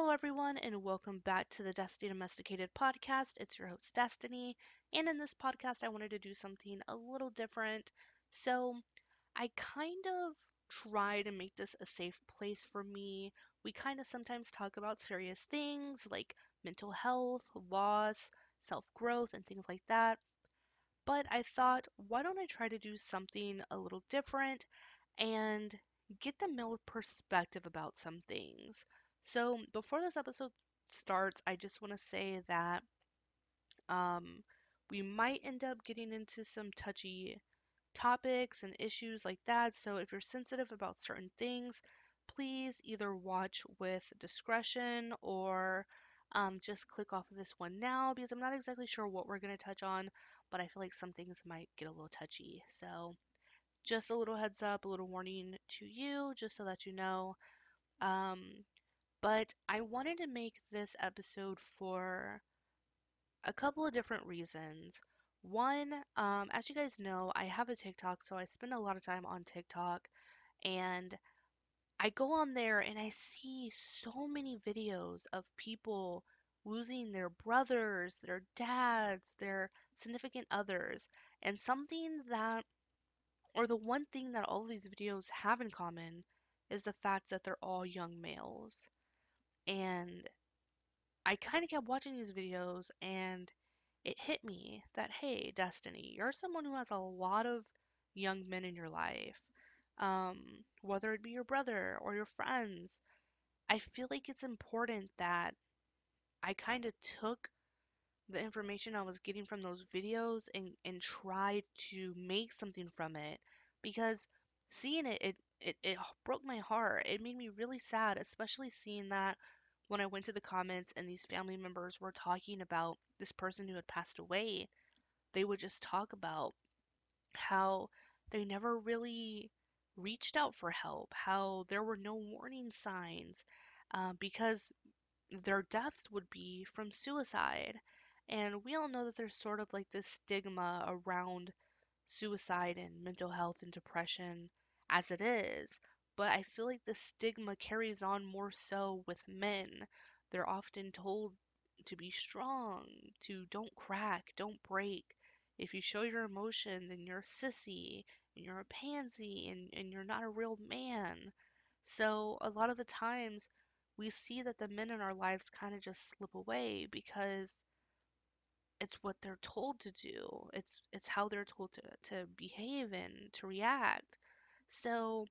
Hello, everyone, and welcome back to the Destiny Domesticated podcast. It's your host, Destiny. And in this podcast, I wanted to do something a little different. So, I kind of try to make this a safe place for me. We kind of sometimes talk about serious things like mental health, loss, self growth, and things like that. But I thought, why don't I try to do something a little different and get the male perspective about some things? So, before this episode starts, I just want to say that um, we might end up getting into some touchy topics and issues like that. So, if you're sensitive about certain things, please either watch with discretion or um, just click off of this one now because I'm not exactly sure what we're going to touch on, but I feel like some things might get a little touchy. So, just a little heads up, a little warning to you, just so that you know. Um, but I wanted to make this episode for a couple of different reasons. One, um, as you guys know, I have a TikTok, so I spend a lot of time on TikTok, and I go on there and I see so many videos of people losing their brothers, their dads, their significant others. And something that, or the one thing that all of these videos have in common is the fact that they're all young males. And I kind of kept watching these videos and it hit me that, hey, Destiny, you're someone who has a lot of young men in your life. Um, whether it be your brother or your friends, I feel like it's important that I kind of took the information I was getting from those videos and, and tried to make something from it because seeing it, it, it, it broke my heart. It made me really sad, especially seeing that when I went to the comments and these family members were talking about this person who had passed away, they would just talk about how they never really reached out for help, how there were no warning signs, uh, because their deaths would be from suicide. And we all know that there's sort of like this stigma around suicide and mental health and depression as it is, but I feel like the stigma carries on more so with men. They're often told to be strong, to don't crack, don't break. If you show your emotion, then you're a sissy, and you're a pansy, and, and you're not a real man. So a lot of the times we see that the men in our lives kind of just slip away because it's what they're told to do. It's it's how they're told to to behave and to react. So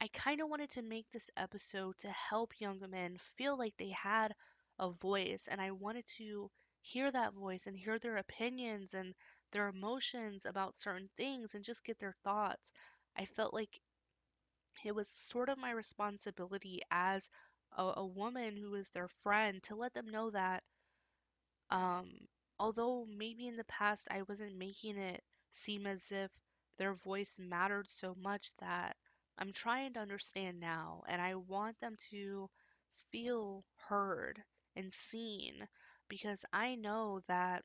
I kind of wanted to make this episode to help young men feel like they had a voice and I wanted to hear that voice and hear their opinions and their emotions about certain things and just get their thoughts. I felt like it was sort of my responsibility as a, a woman who is their friend to let them know that um, although maybe in the past I wasn't making it seem as if their voice mattered so much that I'm trying to understand now, and I want them to feel heard and seen because I know that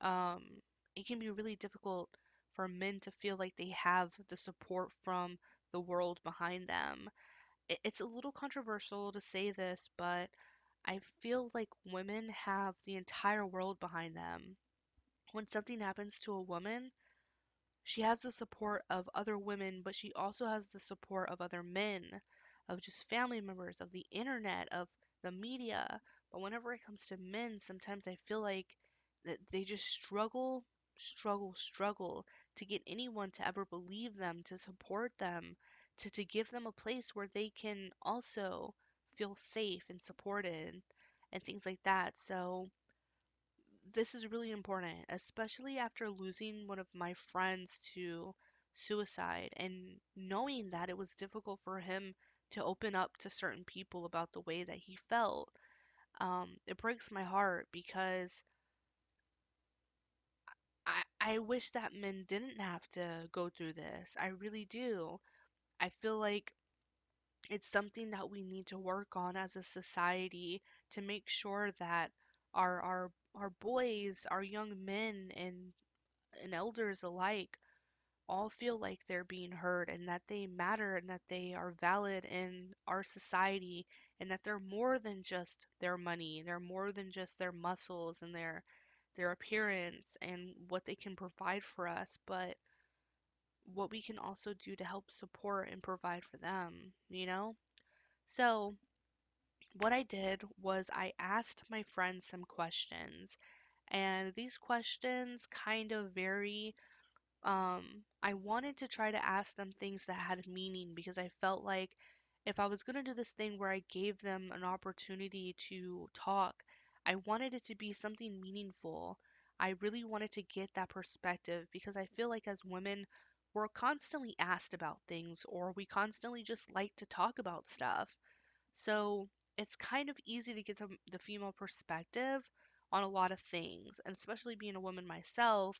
um, it can be really difficult for men to feel like they have the support from the world behind them. It's a little controversial to say this, but I feel like women have the entire world behind them. When something happens to a woman, she has the support of other women, but she also has the support of other men, of just family members, of the internet, of the media. But whenever it comes to men, sometimes I feel like that they just struggle, struggle, struggle to get anyone to ever believe them, to support them, to, to give them a place where they can also feel safe and supported and things like that. So this is really important, especially after losing one of my friends to suicide and knowing that it was difficult for him to open up to certain people about the way that he felt. Um, it breaks my heart because I, I wish that men didn't have to go through this. I really do. I feel like it's something that we need to work on as a society to make sure that our our our boys, our young men and and elders alike all feel like they're being heard and that they matter and that they are valid in our society and that they're more than just their money, they're more than just their muscles and their their appearance and what they can provide for us, but what we can also do to help support and provide for them, you know? So, what I did was I asked my friends some questions, and these questions kind of vary um, I wanted to try to ask them things that had meaning because I felt like if I was going to do this thing where I gave them an opportunity to talk, I wanted it to be something meaningful. I really wanted to get that perspective because I feel like as women, we're constantly asked about things or we constantly just like to talk about stuff. So it's kind of easy to get the, female perspective on a lot of things, and especially being a woman myself,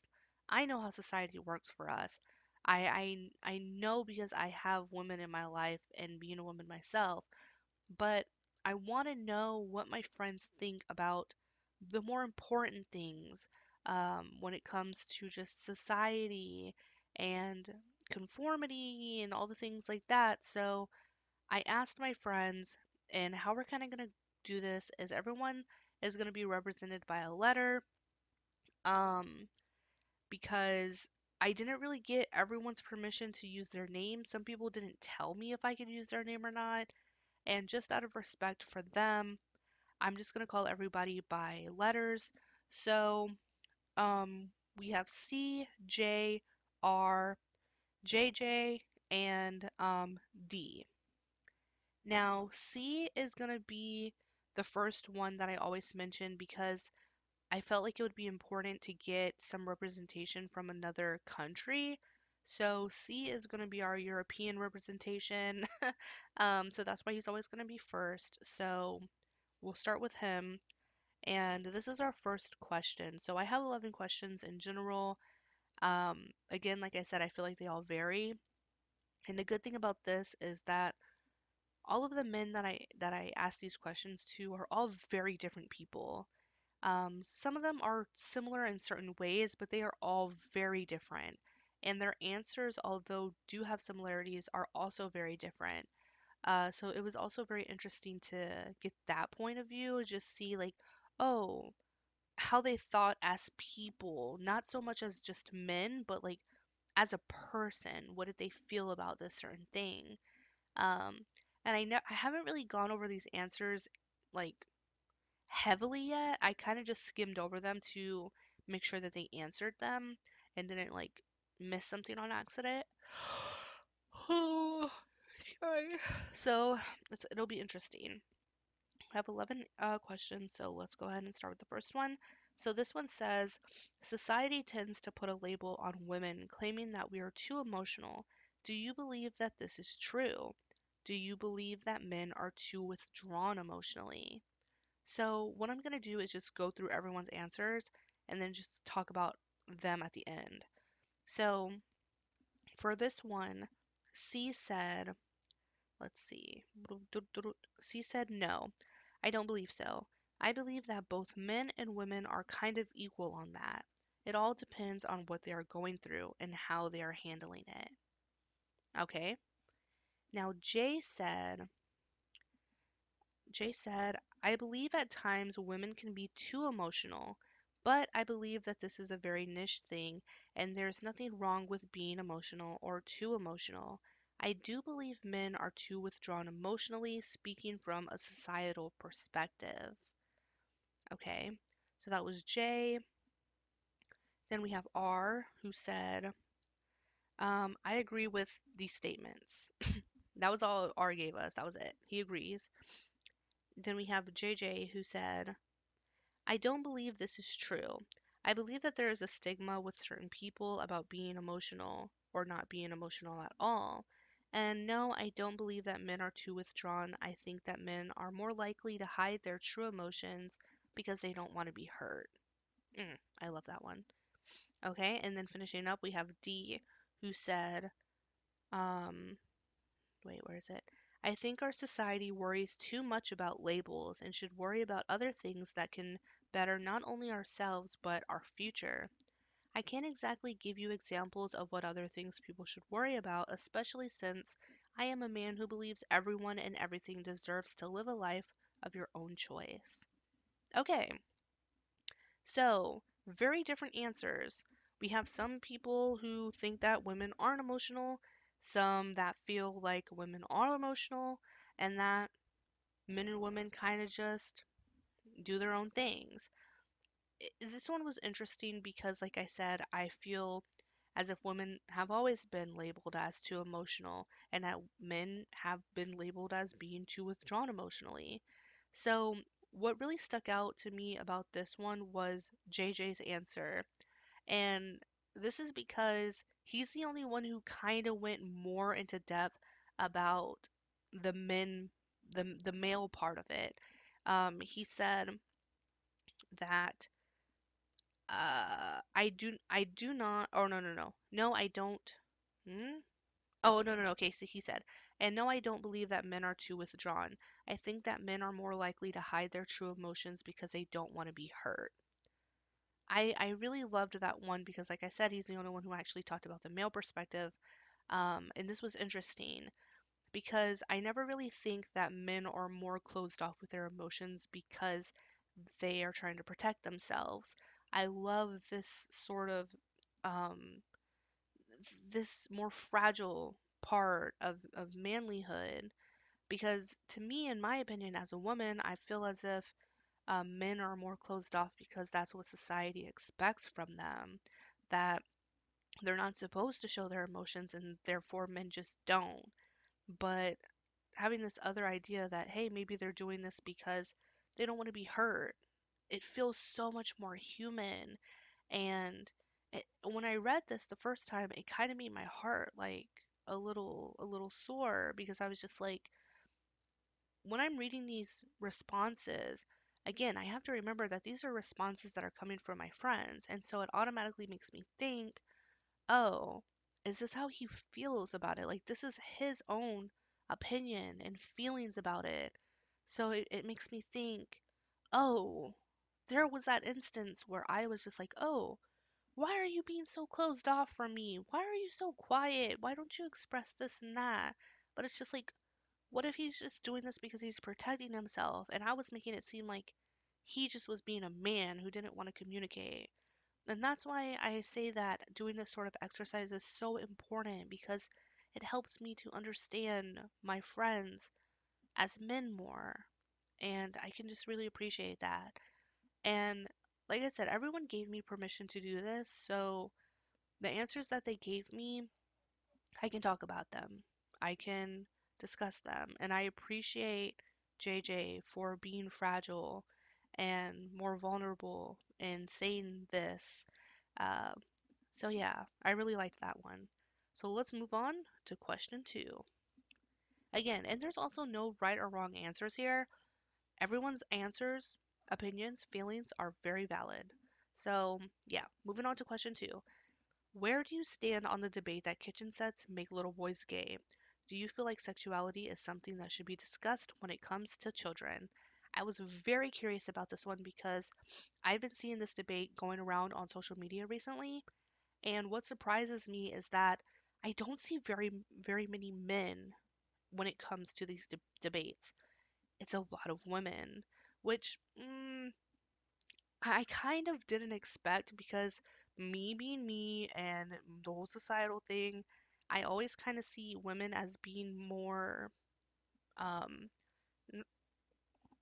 I know how society works for us. I, I I know because I have women in my life and being a woman myself, but I want to know what my friends think about the more important things um, when it comes to just society and conformity and all the things like that. So I asked my friends, and how we're kind of going to do this is everyone is going to be represented by a letter, um, because I didn't really get everyone's permission to use their name. Some people didn't tell me if I could use their name or not, and just out of respect for them, I'm just going to call everybody by letters. So, um, we have C, J, R, JJ, and um, D. Now, C is going to be the first one that I always mention because I felt like it would be important to get some representation from another country. So C is going to be our European representation. um, so that's why he's always going to be first. So we'll start with him. And this is our first question. So I have 11 questions in general. Um, again, like I said, I feel like they all vary. And the good thing about this is that all of the men that I that I ask these questions to are all very different people. Um, some of them are similar in certain ways, but they are all very different. And their answers, although do have similarities, are also very different. Uh, so it was also very interesting to get that point of view, just see like, oh, how they thought as people, not so much as just men, but like as a person. What did they feel about this certain thing? Um, and I know I haven't really gone over these answers like heavily yet. I kind of just skimmed over them to make sure that they answered them and didn't like miss something on accident. Oh, sorry. So it's, it'll be interesting. I have 11 uh, questions, so let's go ahead and start with the first one. So this one says Society tends to put a label on women, claiming that we are too emotional. Do you believe that this is true? Do you believe that men are too withdrawn emotionally? So, what I'm going to do is just go through everyone's answers and then just talk about them at the end. So, for this one, C said, let's see. C said no. I don't believe so. I believe that both men and women are kind of equal on that. It all depends on what they are going through and how they are handling it. Okay. Now, Jay said, Jay said, I believe at times women can be too emotional, but I believe that this is a very niche thing and there's nothing wrong with being emotional or too emotional. I do believe men are too withdrawn emotionally, speaking from a societal perspective. Okay, so that was Jay. Then we have R, who said, um, I agree with these statements. that was all R gave us. That was it. He agrees. Then we have JJ, who said, I don't believe this is true. I believe that there is a stigma with certain people about being emotional or not being emotional at all. And no, I don't believe that men are too withdrawn. I think that men are more likely to hide their true emotions because they don't want to be hurt. Mm, I love that one. Okay, and then finishing up, we have D, who said, um, wait, where is it? I think our society worries too much about labels and should worry about other things that can better not only ourselves but our future. I can't exactly give you examples of what other things people should worry about, especially since I am a man who believes everyone and everything deserves to live a life of your own choice. Okay, so very different answers. We have some people who think that women aren't emotional, some that feel like women are emotional, and that men and women kind of just do their own things. This one was interesting because, like I said, I feel as if women have always been labeled as too emotional and that men have been labeled as being too withdrawn emotionally. So, what really stuck out to me about this one was JJ's answer. And this is because he's the only one who kind of went more into depth about the men, the, the male part of it. Um, he said that uh, I do I do not. Oh no no no no I don't. Hmm? Oh no no no. Okay, so he said, and no, I don't believe that men are too withdrawn. I think that men are more likely to hide their true emotions because they don't want to be hurt. I I really loved that one because, like I said, he's the only one who actually talked about the male perspective. Um, and this was interesting because I never really think that men are more closed off with their emotions because they are trying to protect themselves. I love this sort of um, this more fragile part of, of manlyhood because to me in my opinion as a woman i feel as if um, men are more closed off because that's what society expects from them that they're not supposed to show their emotions and therefore men just don't. But having this other idea that hey maybe they're doing this because they don't want to be hurt it feels so much more human. And it, when i read this the first time it kind of made my heart like a little a little sore because i was just like when i'm reading these responses again i have to remember that these are responses that are coming from my friends and so it automatically makes me think oh, is this how he feels about it? Like, this is his own opinion and feelings about it. So it, it makes me think, oh, there was that instance where I was just like, oh, why are you being so closed off from me? Why are you so quiet? Why don't you express this and that? But it's just like, what if he's just doing this because he's protecting himself? And I was making it seem like he just was being a man who didn't want to communicate. And that's why I say that doing this sort of exercise is so important because it helps me to understand my friends as men more. And I can just really appreciate that. And like I said, everyone gave me permission to do this. So the answers that they gave me, I can talk about them. I can discuss them. And I appreciate JJ for being fragile and more vulnerable in saying this. Uh, so yeah, I really liked that one. So let's move on to question two. Again, and there's also no right or wrong answers here. Everyone's answers, opinions, feelings are very valid. So yeah, moving on to question two. Where do you stand on the debate that kitchen sets make little boys gay? Do you feel like sexuality is something that should be discussed when it comes to children? I was very curious about this one because I've been seeing this debate going around on social media recently, and what surprises me is that I don't see very very many men when it comes to these de- debates. It's a lot of women, which mm, I kind of didn't expect because me being me and the whole societal thing, I always kind of see women as being more, um, n-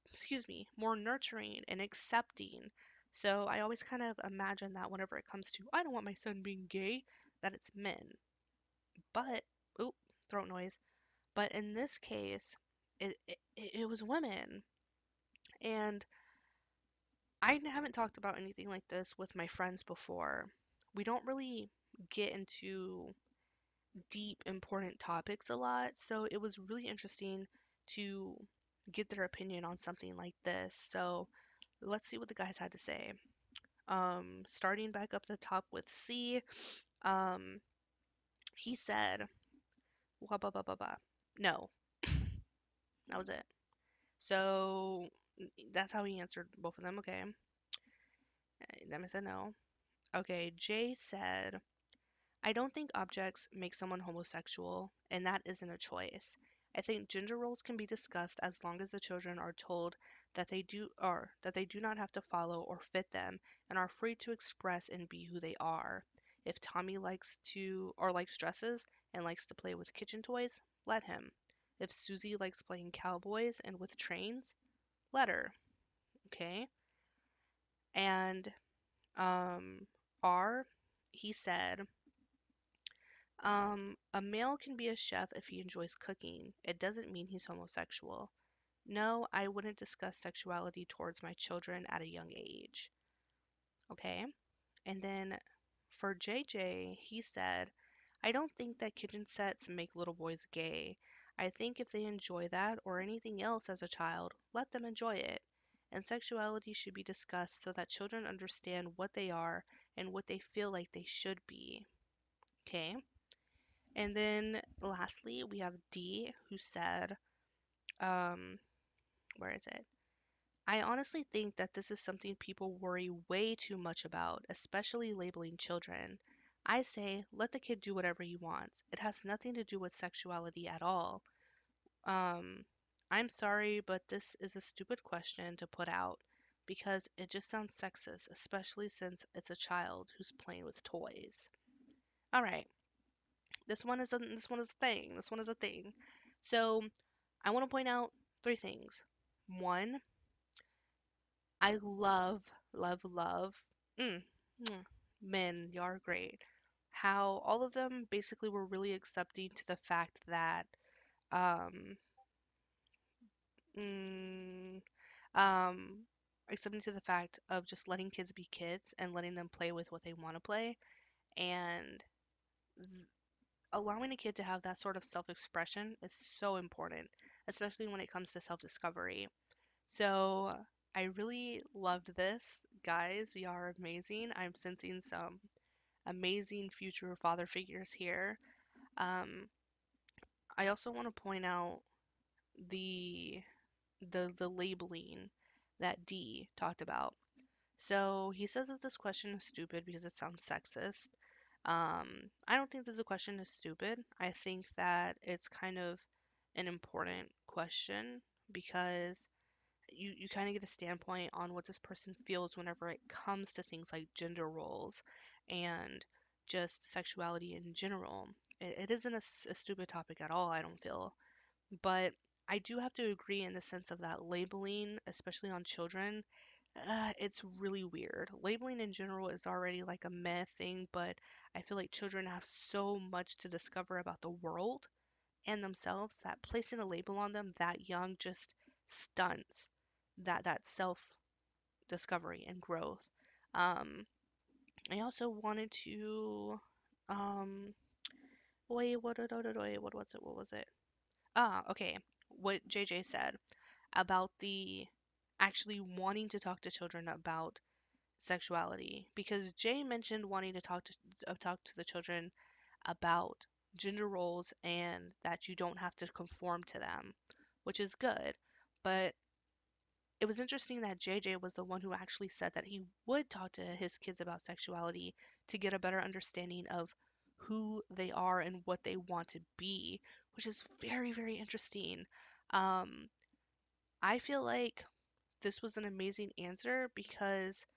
excuse me, more nurturing and accepting. So I always kind of imagine that whenever it comes to, I don't want my son being gay, that it's men. But, oop, throat noise. But in this case, it, it, it was women. And I haven't talked about anything like this with my friends before. We don't really get into deep, important topics a lot, so it was really interesting to get their opinion on something like this. So let's see what the guys had to say. Um, starting back up the top with C, um, he said, "Wah, ba, ba, ba, ba." no, that was it. So that's how he answered both of them. Okay. Then I said no. Okay, Jay said, I don't think objects make someone homosexual, and that isn't a choice. I think gender roles can be discussed as long as the children are told that they do or that they do not have to follow or fit them and are free to express and be who they are. If Tommy likes to or likes dresses and likes to play with kitchen toys, let him. If Susie likes playing cowboys and with trains, let her. Okay? And um R he said um, a male can be a chef if he enjoys cooking. It doesn't mean he's homosexual. No, I wouldn't discuss sexuality towards my children at a young age. Okay? And then for JJ, he said, I don't think that kitchen sets make little boys gay. I think if they enjoy that or anything else as a child, let them enjoy it. And sexuality should be discussed so that children understand what they are and what they feel like they should be. Okay? And then lastly, we have D who said, um, where is it? I honestly think that this is something people worry way too much about, especially labeling children. I say, let the kid do whatever he wants. It has nothing to do with sexuality at all. Um, I'm sorry, but this is a stupid question to put out because it just sounds sexist, especially since it's a child who's playing with toys. All right, this one is a this one is a thing. This one is a thing. So I want to point out three things. One, I love, love, love. Mm, mm, men, you are great. How all of them basically were really accepting to the fact that um mm, um accepting to the fact of just letting kids be kids and letting them play with what they want to play and allowing a kid to have that sort of self expression is so important, especially when it comes to self discovery. So, I really loved this. Guys, you are amazing. I'm sensing some amazing future father figures here. Um, I also want to point out the the the labeling that D talked about. So he says that this question is stupid because it sounds sexist. Um, I don't think that the question is stupid. I think that it's kind of an important question because you, you kind of get a standpoint on what this person feels whenever it comes to things like gender roles and just sexuality in general. It, it isn't a, a stupid topic at all, I don't feel. But I do have to agree in the sense of that labeling, especially on children, uh, it's really weird. Labeling in general is already like a meh thing, but I feel like children have so much to discover about the world and themselves that placing a label on them that young just stunts that that self discovery and growth. Um, I also wanted to um wait what what what what was it what was it ah okay what JJ said about the actually wanting to talk to children about sexuality because Jay mentioned wanting to talk to uh, talk to the children about gender roles and that you don't have to conform to them, which is good. But it was interesting that JJ was the one who actually said that he would talk to his kids about sexuality to get a better understanding of who they are and what they want to be, which is very, very interesting. Um, I feel like this was an amazing answer because,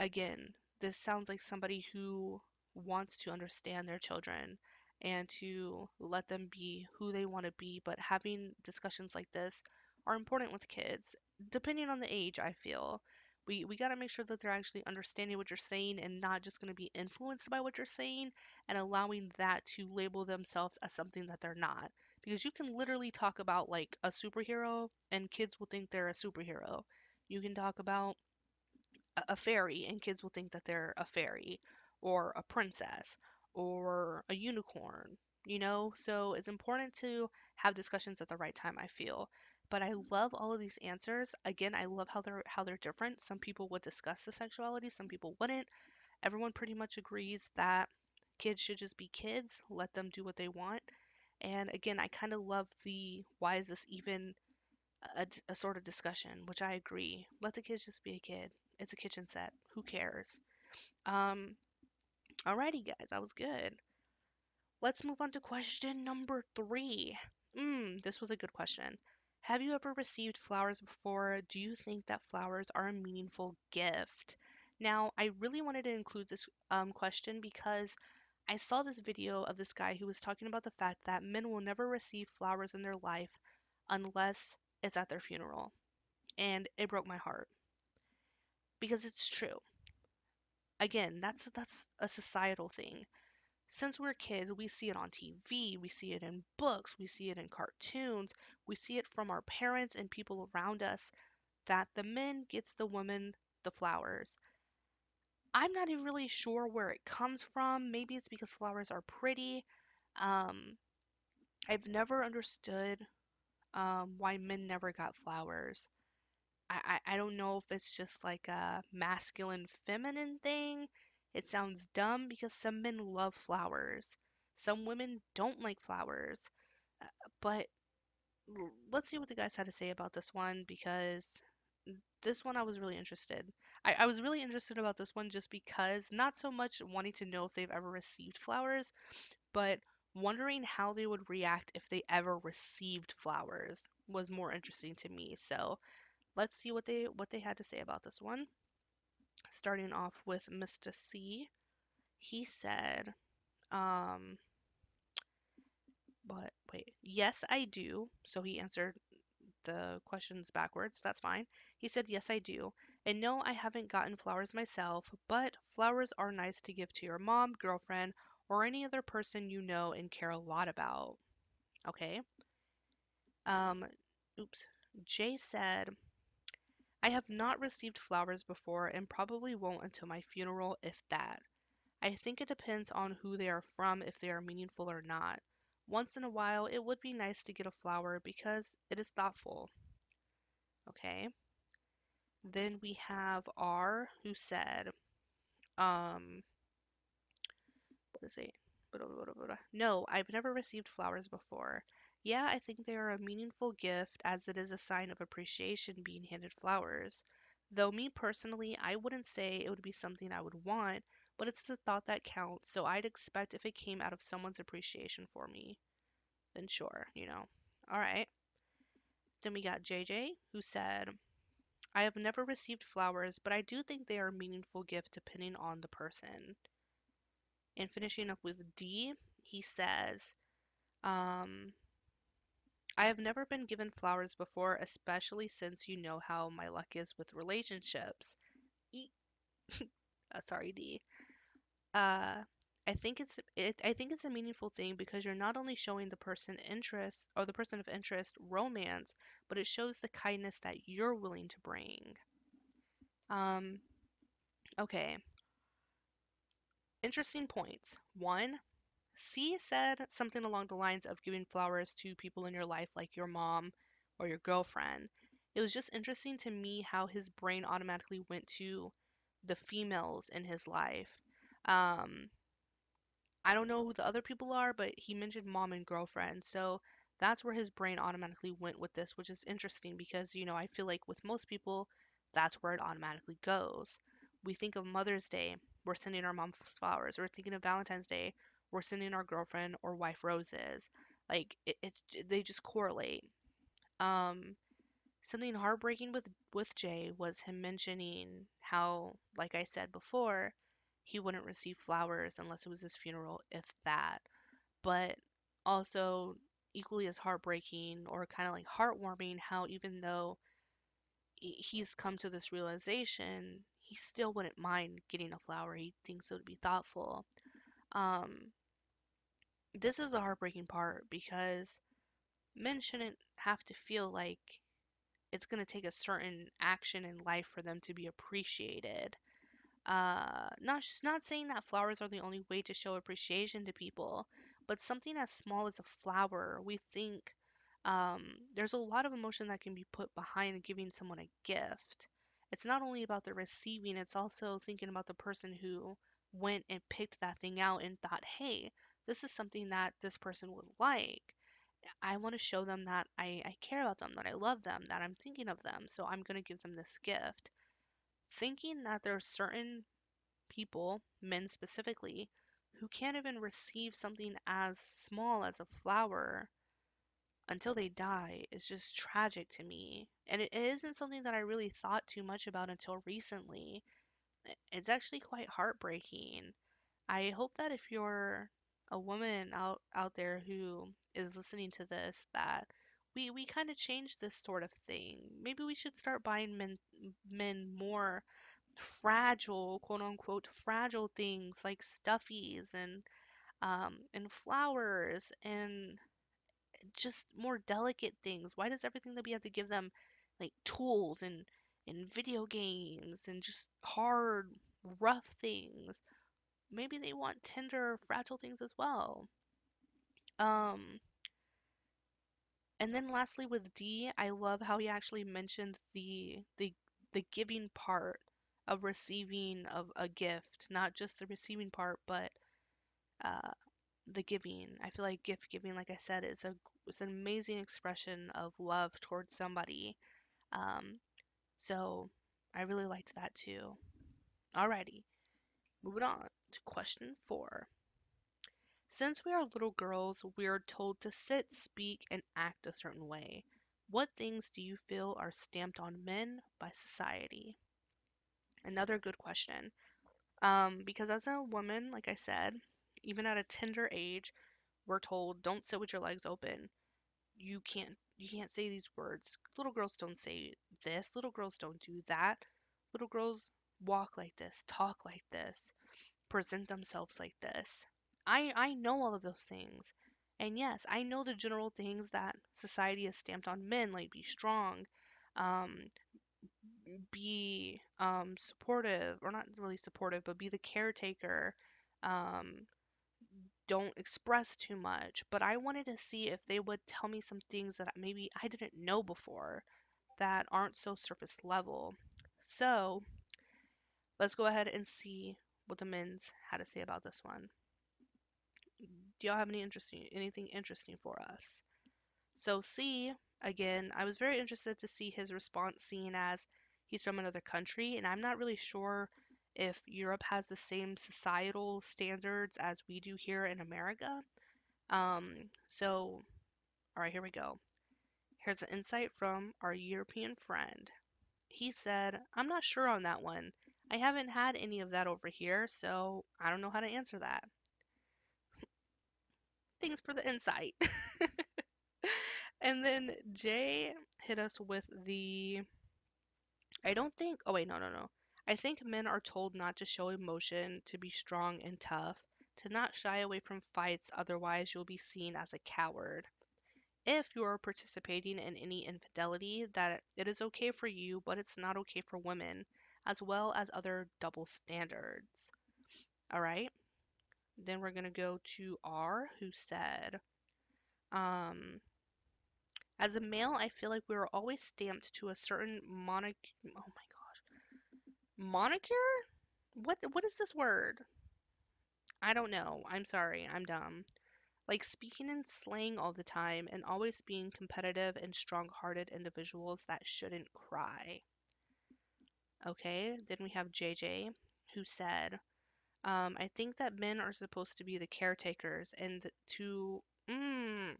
again, this sounds like somebody who wants to understand their children and to let them be who they want to be. But having discussions like this are important with kids, depending on the age, I feel. We, we got to make sure that they're actually understanding what you're saying and not just going to be influenced by what you're saying and allowing that to label themselves as something that they're not because you can literally talk about like a superhero and kids will think they're a superhero. You can talk about a, fairy and kids will think that they're a fairy or a princess or a unicorn, you know? So it's important to have discussions at the right time, I feel. But I love all of these answers. Again, I love how they're how they're different. Some people would discuss the sexuality, some people wouldn't. Everyone pretty much agrees that kids should just be kids, let them do what they want. And again, I kind of love the why is this even a, a sort of discussion, which I agree. Let the kids just be a kid. It's a kitchen set. Who cares? Um, alrighty, guys, that was good. Let's move on to question number three. Mm, this was a good question. Have you ever received flowers before? Do you think that flowers are a meaningful gift? Now, I really wanted to include this um, question because I saw this video of this guy who was talking about the fact that men will never receive flowers in their life unless it's at their funeral. And it broke my heart because it's true. Again, that's that's a societal thing. Since we're kids, we see it on TV, we see it in books, we see it in cartoons, we see it from our parents and people around us that the men gets the woman the flowers. I'm not even really sure where it comes from. Maybe it's because flowers are pretty. Um, I've never understood um, why men never got flowers. I, I, I don't know if it's just like a masculine feminine thing. It sounds dumb because some men love flowers. Some women don't like flowers. Uh, But let's see what the guys had to say about this one because this one I was really interested. I, I was really interested about this one just because not so much wanting to know if they've ever received flowers, but wondering how they would react if they ever received flowers was more interesting to me. So let's see what they what they had to say about this one. Starting off with Mr. C, he said, um, but wait, yes, I do. So he answered the questions backwards. That's fine. He said, Yes, I do. And no, I haven't gotten flowers myself, but flowers are nice to give to your mom, girlfriend, or any other person you know and care a lot about. Okay. Um, oops. Jay said, I have not received flowers before and probably won't until my funeral, if that. I think it depends on who they are from, if they are meaningful or not. Once in a while, it would be nice to get a flower because it is thoughtful. Okay. Then we have R who said, um, what is it? No, I've never received flowers before. Yeah, I think they are a meaningful gift as it is a sign of appreciation being handed flowers. Though me personally, I wouldn't say it would be something I would want, but it's the thought that counts, so I'd expect if it came out of someone's appreciation for me, then sure, you know. All right. Then we got JJ who said, I have never received flowers, but I do think they are a meaningful gift depending on the person. And finishing up with D, he says, um, I have never been given flowers before, especially since you know how my luck is with relationships. E- uh, sorry, D. Uh, I think it's it, I think it's a meaningful thing because you're not only showing the person interest or the person of interest romance, but it shows the kindness that you're willing to bring. Um, okay. Interesting points. One, C said something along the lines of giving flowers to people in your life, like your mom or your girlfriend. It was just interesting to me how his brain automatically went to the females in his life. Um, I don't know who the other people are, but he mentioned mom and girlfriend. So that's where his brain automatically went with this, which is interesting because, you know, I feel like with most people, that's where it automatically goes. We think of Mother's Day, we're sending our mom flowers. We're thinking of Valentine's Day, we're sending our girlfriend or wife roses. Like it, it they just correlate. Um, something heartbreaking with with Jay was him mentioning how, like I said before, he wouldn't receive flowers unless it was his funeral, if that. But also equally as heartbreaking or kind of like heartwarming how even though he's come to this realization, he still wouldn't mind getting a flower. He thinks it would be thoughtful. Um, this is the heartbreaking part because men shouldn't have to feel like it's going to take a certain action in life for them to be appreciated. Uh, not not saying that flowers are the only way to show appreciation to people, but something as small as a flower, we think um, there's a lot of emotion that can be put behind giving someone a gift. It's not only about the receiving, it's also thinking about the person who went and picked that thing out and thought, hey, this is something that this person would like. I want to show them that I, I care about them, that I love them, that I'm thinking of them, so I'm going to give them this gift. Thinking that there are certain people, men specifically, who can't even receive something as small as a flower until they die is just tragic to me. And it, isn't something that I really thought too much about until recently. It's actually quite heartbreaking. I hope that if you're a woman out out there who is listening to this that we we kind of change this sort of thing. Maybe we should start buying men men more fragile, quote unquote, fragile things like stuffies and um and flowers and just more delicate things. Why does everything that we have to give them like tools and and video games and just hard, rough things? Maybe they want tender, fragile things as well. Um, and then lastly with D, I love how he actually mentioned the the the giving part of receiving of a gift, not just the receiving part, but uh, the giving. I feel like gift giving, like I said, is a is an amazing expression of love towards somebody. Um, so I really liked that too. Alrighty, moving on to question four. Since we are little girls, we are told to sit, speak, and act a certain way. What things do you feel are stamped on men by society? Another good question. Um, because as a woman, like I said, even at a tender age, we're told don't sit with your legs open. You can't you can't say these words. Little girls don't say this. Little girls don't do that. Little girls walk like this, talk like this, present themselves like this. I I know all of those things. And yes, I know the general things that society has stamped on men, like be strong, um, be um, supportive, or not really supportive, but be the caretaker, um, don't express too much. But I wanted to see if they would tell me some things that maybe I didn't know before that aren't so surface level. So let's go ahead and see what the men's had to say about this one. Do y'all have any interesting anything interesting for us? So C, again, I was very interested to see his response seeing as he's from another country and I'm not really sure if Europe has the same societal standards as we do here in America. Um, so all right, here we go. Here's an insight from our European friend. He said, I'm not sure on that one. I haven't had any of that over here, so I don't know how to answer that. Thanks for the insight. and then Jay hit us with the I don't think oh wait, no no no. I think men are told not to show emotion, to be strong and tough, to not shy away from fights, otherwise you'll be seen as a coward. If you are participating in any infidelity, that it is okay for you, but it's not okay for women, as well as other double standards. All right. Then we're gonna go to R, who said, um, as a male, I feel like we were always stamped to a certain monic. Oh my gosh, monicure? What what is this word? I don't know. I'm sorry. I'm dumb. Like speaking in slang all the time and always being competitive and strong-hearted individuals that shouldn't cry. Okay, then we have JJ, who said, um, I think that men are supposed to be the caretakers and to. Mm,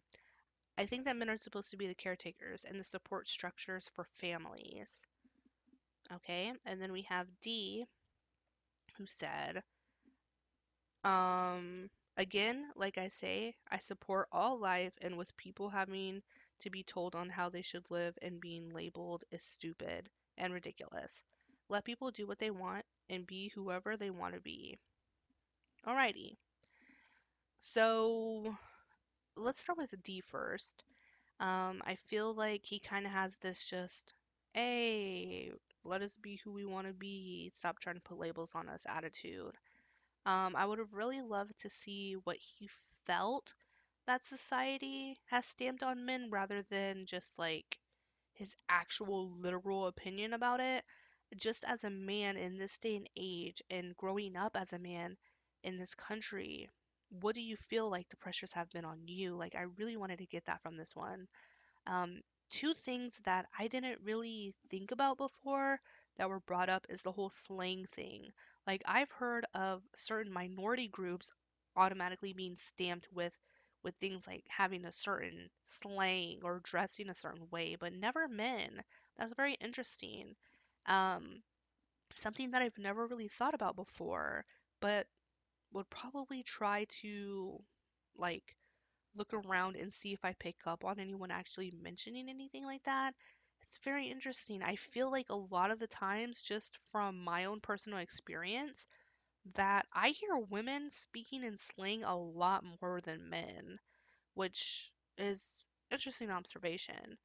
I think that men are supposed to be the caretakers and the support structures for families. Okay, and then we have D, who said, um, again, like I say, I support all life, and with people having to be told on how they should live and being labeled is stupid and ridiculous. Let people do what they want and be whoever they want to be. Alrighty. So let's start with D first. Um, I feel like he kind of has this just, hey, let us be who we want to be. Stop trying to put labels on us attitude. Um, I would have really loved to see what he felt that society has stamped on men rather than just like his actual literal opinion about it. Just as a man in this day and age and growing up as a man in this country, what do you feel like the pressures have been on you? Like, I really wanted to get that from this one. Um, two things that I didn't really think about before that were brought up is the whole slang thing. Like, I've heard of certain minority groups automatically being stamped with with things like having a certain slang or dressing a certain way, but never men. That's very interesting. Um, something that I've never really thought about before, but would probably try to like look around and see if I pick up on anyone actually mentioning anything like that. It's very interesting. I feel like a lot of the times, just from my own personal experience, that I hear women speaking in slang a lot more than men, which is interesting observation.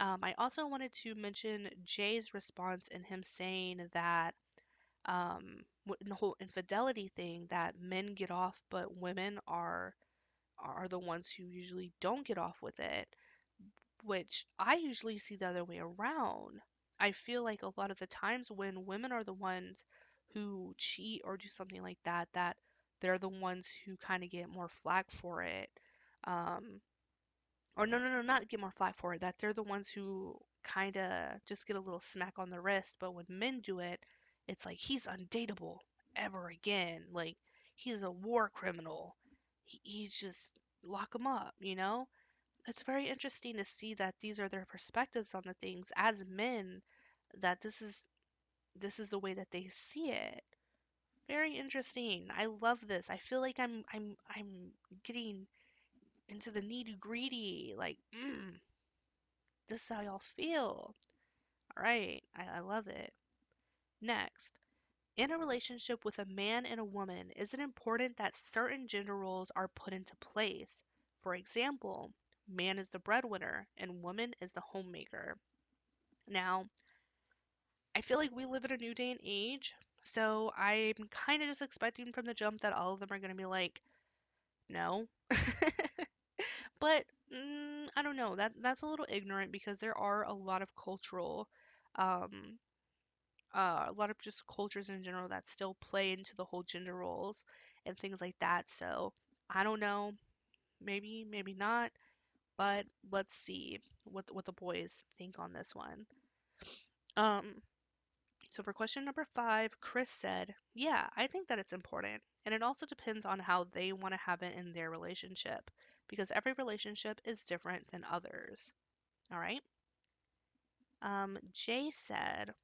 Um, I also wanted to mention Jay's response in him saying that um, the whole infidelity thing, that men get off, but women are are the ones who usually don't get off with it, which I usually see the other way around. I feel like a lot of the times when women are the ones who cheat or do something like that, that they're the ones who kind of get more flack for it. Um, or no, no, no, not get more flack for it, that they're the ones who kind of just get a little smack on the wrist. But when men do it, it's like he's undateable ever again. Like he's a war criminal. He, he's just lock him up, you know? It's very interesting to see that these are their perspectives on the things as men, that this is this is the way that they see it. Very interesting. I love this. I feel like I'm I'm I'm getting into the nitty greedy. Like, mm, this is how y'all feel. All right, I, I love it. Next, in a relationship with a man and a woman, is it important that certain gender roles are put into place? For example, man is the breadwinner and woman is the homemaker. Now, I feel like we live in a new day and age, so I'm kind of just expecting from the jump that all of them are going to be like, no. but mm, I don't know. That that's a little ignorant because there are a lot of cultural um uh, a lot of just cultures in general that still play into the whole gender roles and things like that. So I don't know, maybe, maybe not, but let's see what what the boys think on this one. Um, so for question number five, Chris said, "Yeah, I think that it's important, and it also depends on how they want to have it in their relationship, because every relationship is different than others." All right. Um, Jay said,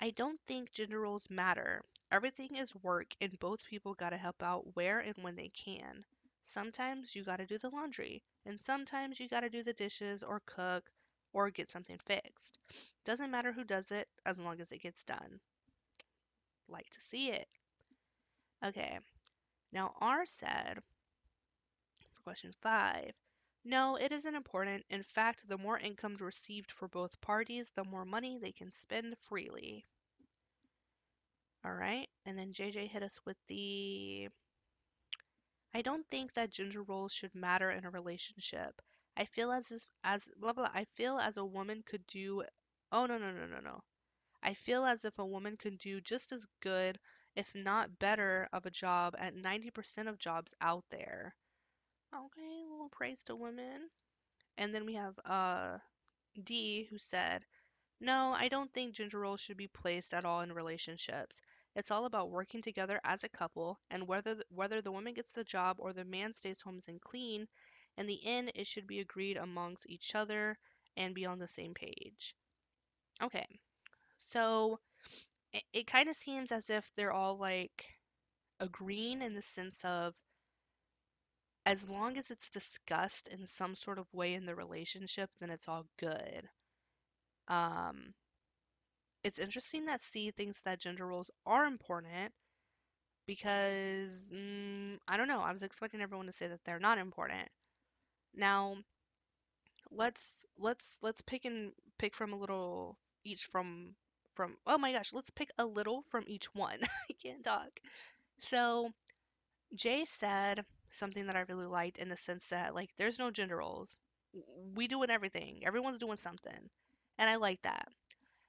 I don't think gender roles matter. Everything is work, and both people gotta help out where and when they can. Sometimes you gotta do the laundry, and sometimes you gotta do the dishes or cook or get something fixed. Doesn't matter who does it as long as it gets done. Like to see it. Okay, now R said, for question five, no, it isn't important. In fact, the more income received for both parties, the more money they can spend freely. All right. And then JJ hit us with the I don't think that gender roles should matter in a relationship. I feel as this, as blah blah. blah. I feel as a woman could do Oh no no no no no. I feel as if a woman could do just as good, if not better, of a job at 90% of jobs out there. Okay, a little praise to women. And then we have uh D who said, "No, I don't think gender roles should be placed at all in relationships. It's all about working together as a couple, and whether the, whether the woman gets the job or the man stays home and clean, in the end, it should be agreed amongst each other and be on the same page." Okay, so it, it kind of seems as if they're all like agreeing in the sense of as long as it's discussed in some sort of way in the relationship, then it's all good. Um, it's interesting that C thinks that gender roles are important because mm, I don't know. I was expecting everyone to say that they're not important. Now, let's let's let's pick and pick from a little each from from oh my gosh, let's pick a little from each one. I can't talk. So, Jay said something that I really liked in the sense that like there's no gender roles. We doing everything. Everyone's doing something. And I like that.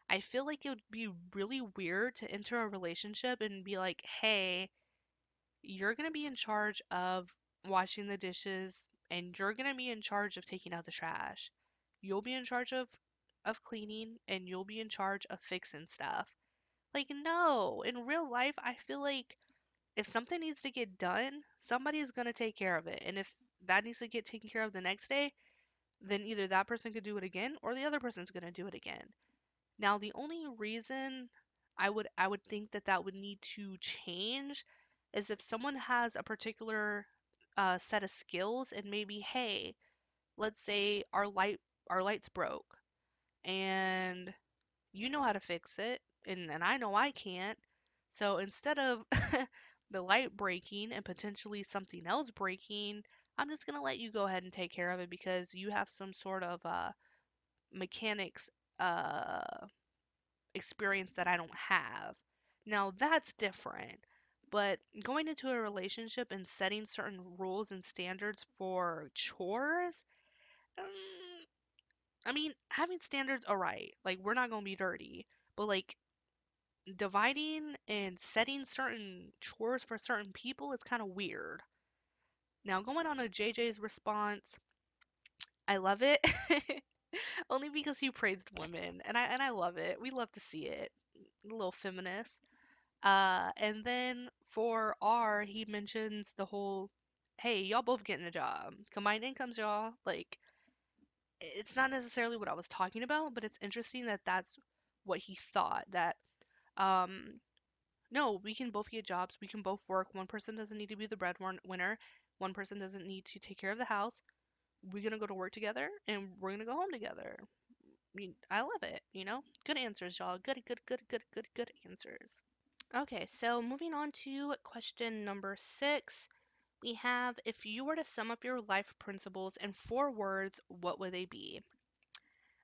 I feel like it would be really weird to enter a relationship and be like, hey, you're going to be in charge of washing the dishes and you're going to be in charge of taking out the trash. You'll be in charge of of cleaning and you'll be in charge of fixing stuff. Like no, in real life I feel like if something needs to get done, somebody's going to take care of it. And if that needs to get taken care of the next day, then either that person could do it again or the other person's going to do it again. Now, the only reason I would I would think that that would need to change is if someone has a particular uh, set of skills and maybe hey, let's say our light our lights broke and you know how to fix it and, and I know I can't. So instead of the light breaking and potentially something else breaking, I'm just gonna let you go ahead and take care of it because you have some sort of uh, mechanics uh, experience that I don't have. Now that's different. But going into a relationship and setting certain rules and standards for chores, um, I mean, having standards, alright. Like, we're not gonna be dirty. But, like, dividing and setting certain chores for certain people is kind of weird. Now, going on to JJ's response, I love it. Only because he praised women, and I and I love it. We love to see it. A little feminist. Uh, and then for R, he mentions the whole, hey, y'all both getting a job. Combined incomes, y'all. Like, it's not necessarily what I was talking about, but it's interesting that that's what he thought. That, um, no, we can both get jobs. We can both work. One person doesn't need to be the breadwinner. One person doesn't need to take care of the house. We're gonna go to work together, and we're gonna go home together. I love it. You know, good answers, y'all. Good, good, good, good, good, good answers. Okay, so moving on to question number six, we have if you were to sum up your life principles in four words, what would they be?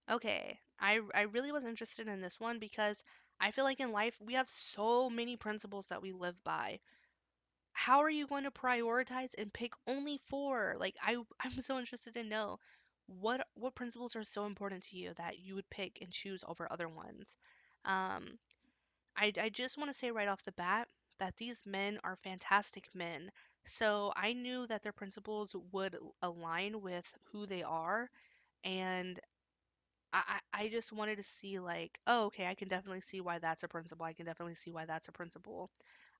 Okay, I, I really was interested in this one because I feel like in life we have so many principles that we live by. How are you going to prioritize and pick only four? Like I I'm so interested to know what what principles are so important to you that you would pick and choose over other ones. Um, I, I just want to say right off the bat that these men are fantastic men. So I knew that their principles would align with who they are. And I, I just wanted to see, like, oh, okay, I can definitely see why that's a principle. I can definitely see why that's a principle.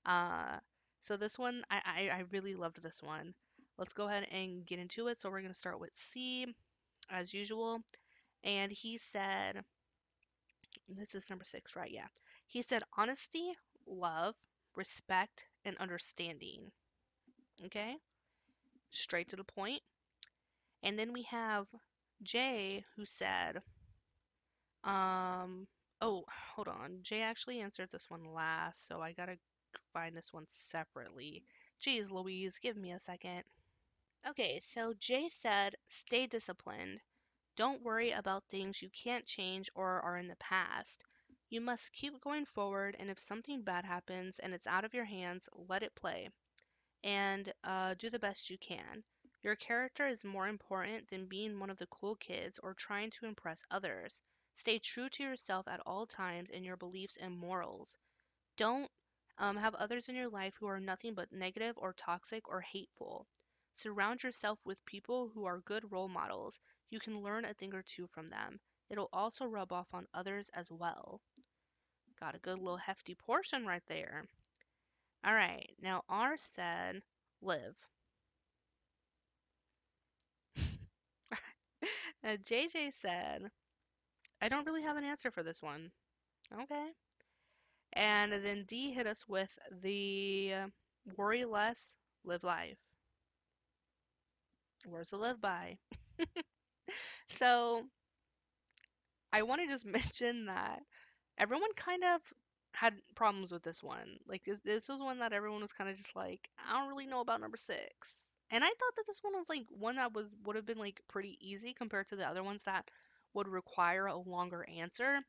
Uh, so this one, I, I, I really loved this one. Let's go ahead and get into it. So we're going to start with C, as usual. And he said, this is number six, right? Yeah. He said honesty, love, respect, and understanding. Okay? Straight to the point. And then we have Jay who said, um, oh, hold on. Jay actually answered this one last, so I gotta find this one separately. Jeez Louise, give me a second. Okay, so Jay said, stay disciplined. Don't worry about things you can't change or are in the past. You must keep going forward, and if something bad happens and it's out of your hands, let it play and uh, do the best you can. Your character is more important than being one of the cool kids or trying to impress others. Stay true to yourself at all times in your beliefs and morals. Don't um, have others in your life who are nothing but negative or toxic or hateful. Surround yourself with people who are good role models. You can learn a thing or two from them. It'll also rub off on others as well. Got a good little hefty portion right there. All right, now R said live. JJ said, I don't really have an answer for this one. Okay. And then D hit us with the uh, worry less, live life. Words to live by. so I want to just mention that everyone kind of had problems with this one. Like this, this was one that everyone was kind of just like, I don't really know about number six. And I thought that this one was like one that was would have been like pretty easy compared to the other ones that would require a longer answer.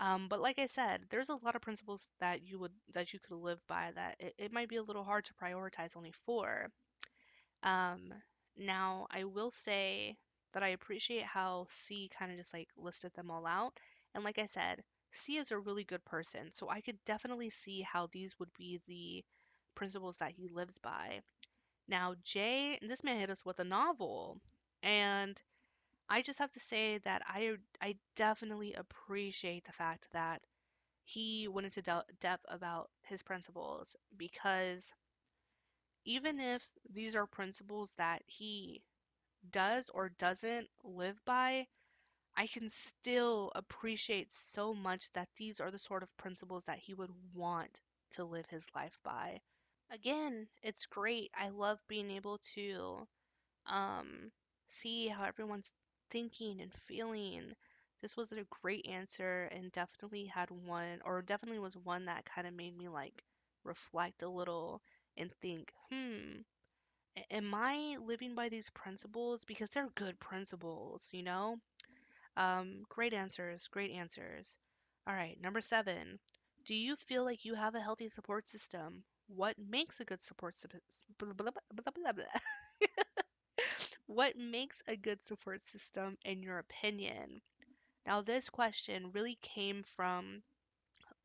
Um, but like I said, there's a lot of principles that you would that you could live by that it, it might be a little hard to prioritize only four. Um, now I will say that I appreciate how C kind of just like listed them all out. And like I said, C is a really good person, so I could definitely see how these would be the principles that he lives by. Now, J, this man hit us with a novel, and I just have to say that I I definitely appreciate the fact that he went into de- depth about his principles because even if these are principles that he does or doesn't live by, I can still appreciate so much that these are the sort of principles that he would want to live his life by. Again, it's great. I love being able to um, see how everyone's thinking and feeling. This was a great answer and definitely had one, or definitely was one that kind of made me like reflect a little and think, hmm, am I living by these principles? Because they're good principles, you know? Um, great answers, great answers. All right, number seven. Do you feel like you have a healthy support system? What makes a good support system? What makes a good support system in your opinion? Now, this question really came from,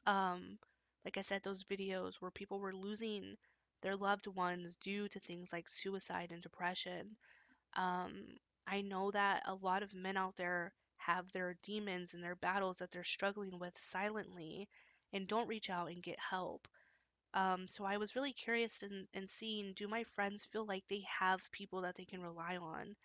um, like I said, those videos where people were losing their loved ones due to things like suicide and depression. Um, I know that a lot of men out there have their demons and their battles that they're struggling with silently and don't reach out and get help. Um, so I was really curious in, in seeing do my friends feel like they have people that they can rely on?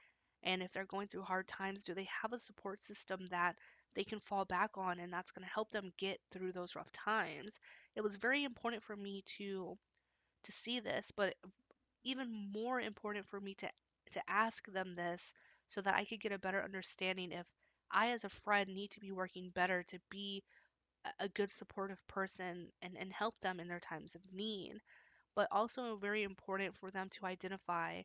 And if they're going through hard times, do they have a support system that they can fall back on and that's going to help them get through those rough times? It was very important for me to to see this, but even more important for me to to ask them this so that I could get a better understanding if I as a friend need to be working better to be a- good supportive person and, and help them in their times of need but also very important for them to identify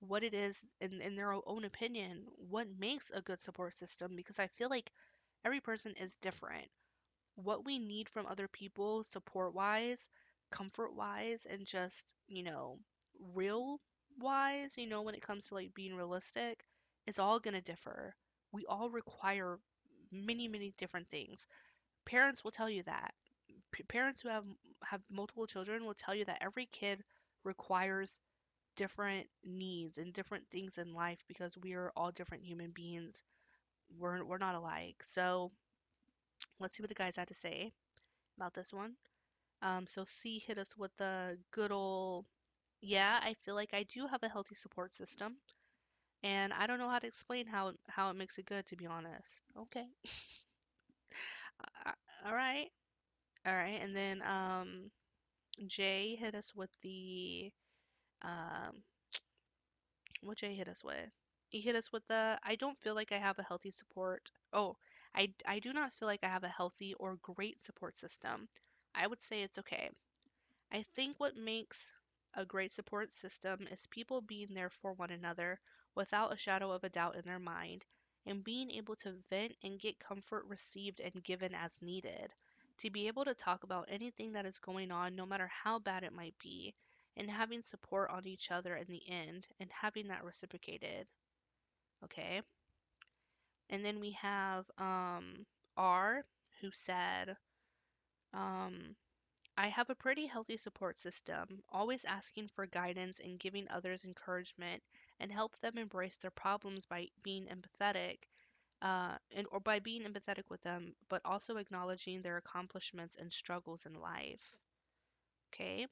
what it is in, in their own opinion, what makes a good support system, because I feel like every person is different. What we need from other people, support wise, comfort wise, and just, you know, real wise, you know, when it comes to like being realistic, is all going to differ. We all require many, many different things. Parents will tell you that p- parents who have have multiple children will tell you that every kid requires different needs and different things in life because we are all different human beings. We're we're not alike. So let's see what the guys had to say about this one. Um, so C hit us with the good old yeah. I feel like I do have a healthy support system, and I don't know how to explain how how it makes it good to be honest. Okay, All right, all right, and then um Jay hit us with the um what Jay hit us with. He hit us with the I don't feel like I have a healthy support. Oh, I I do not feel like I have a healthy or great support system. I would say it's okay. I think what makes a great support system is people being there for one another without a shadow of a doubt in their mind, and being able to vent and get comfort received and given as needed. To be able to talk about anything that is going on, no matter how bad it might be, and having support on each other in the end, and having that reciprocated. Okay? And then we have um, R, who said, um, I have a pretty healthy support system, always asking for guidance and giving others encouragement and help them embrace their problems by being empathetic, uh, and or by being empathetic with them, but also acknowledging their accomplishments and struggles in life. Okay?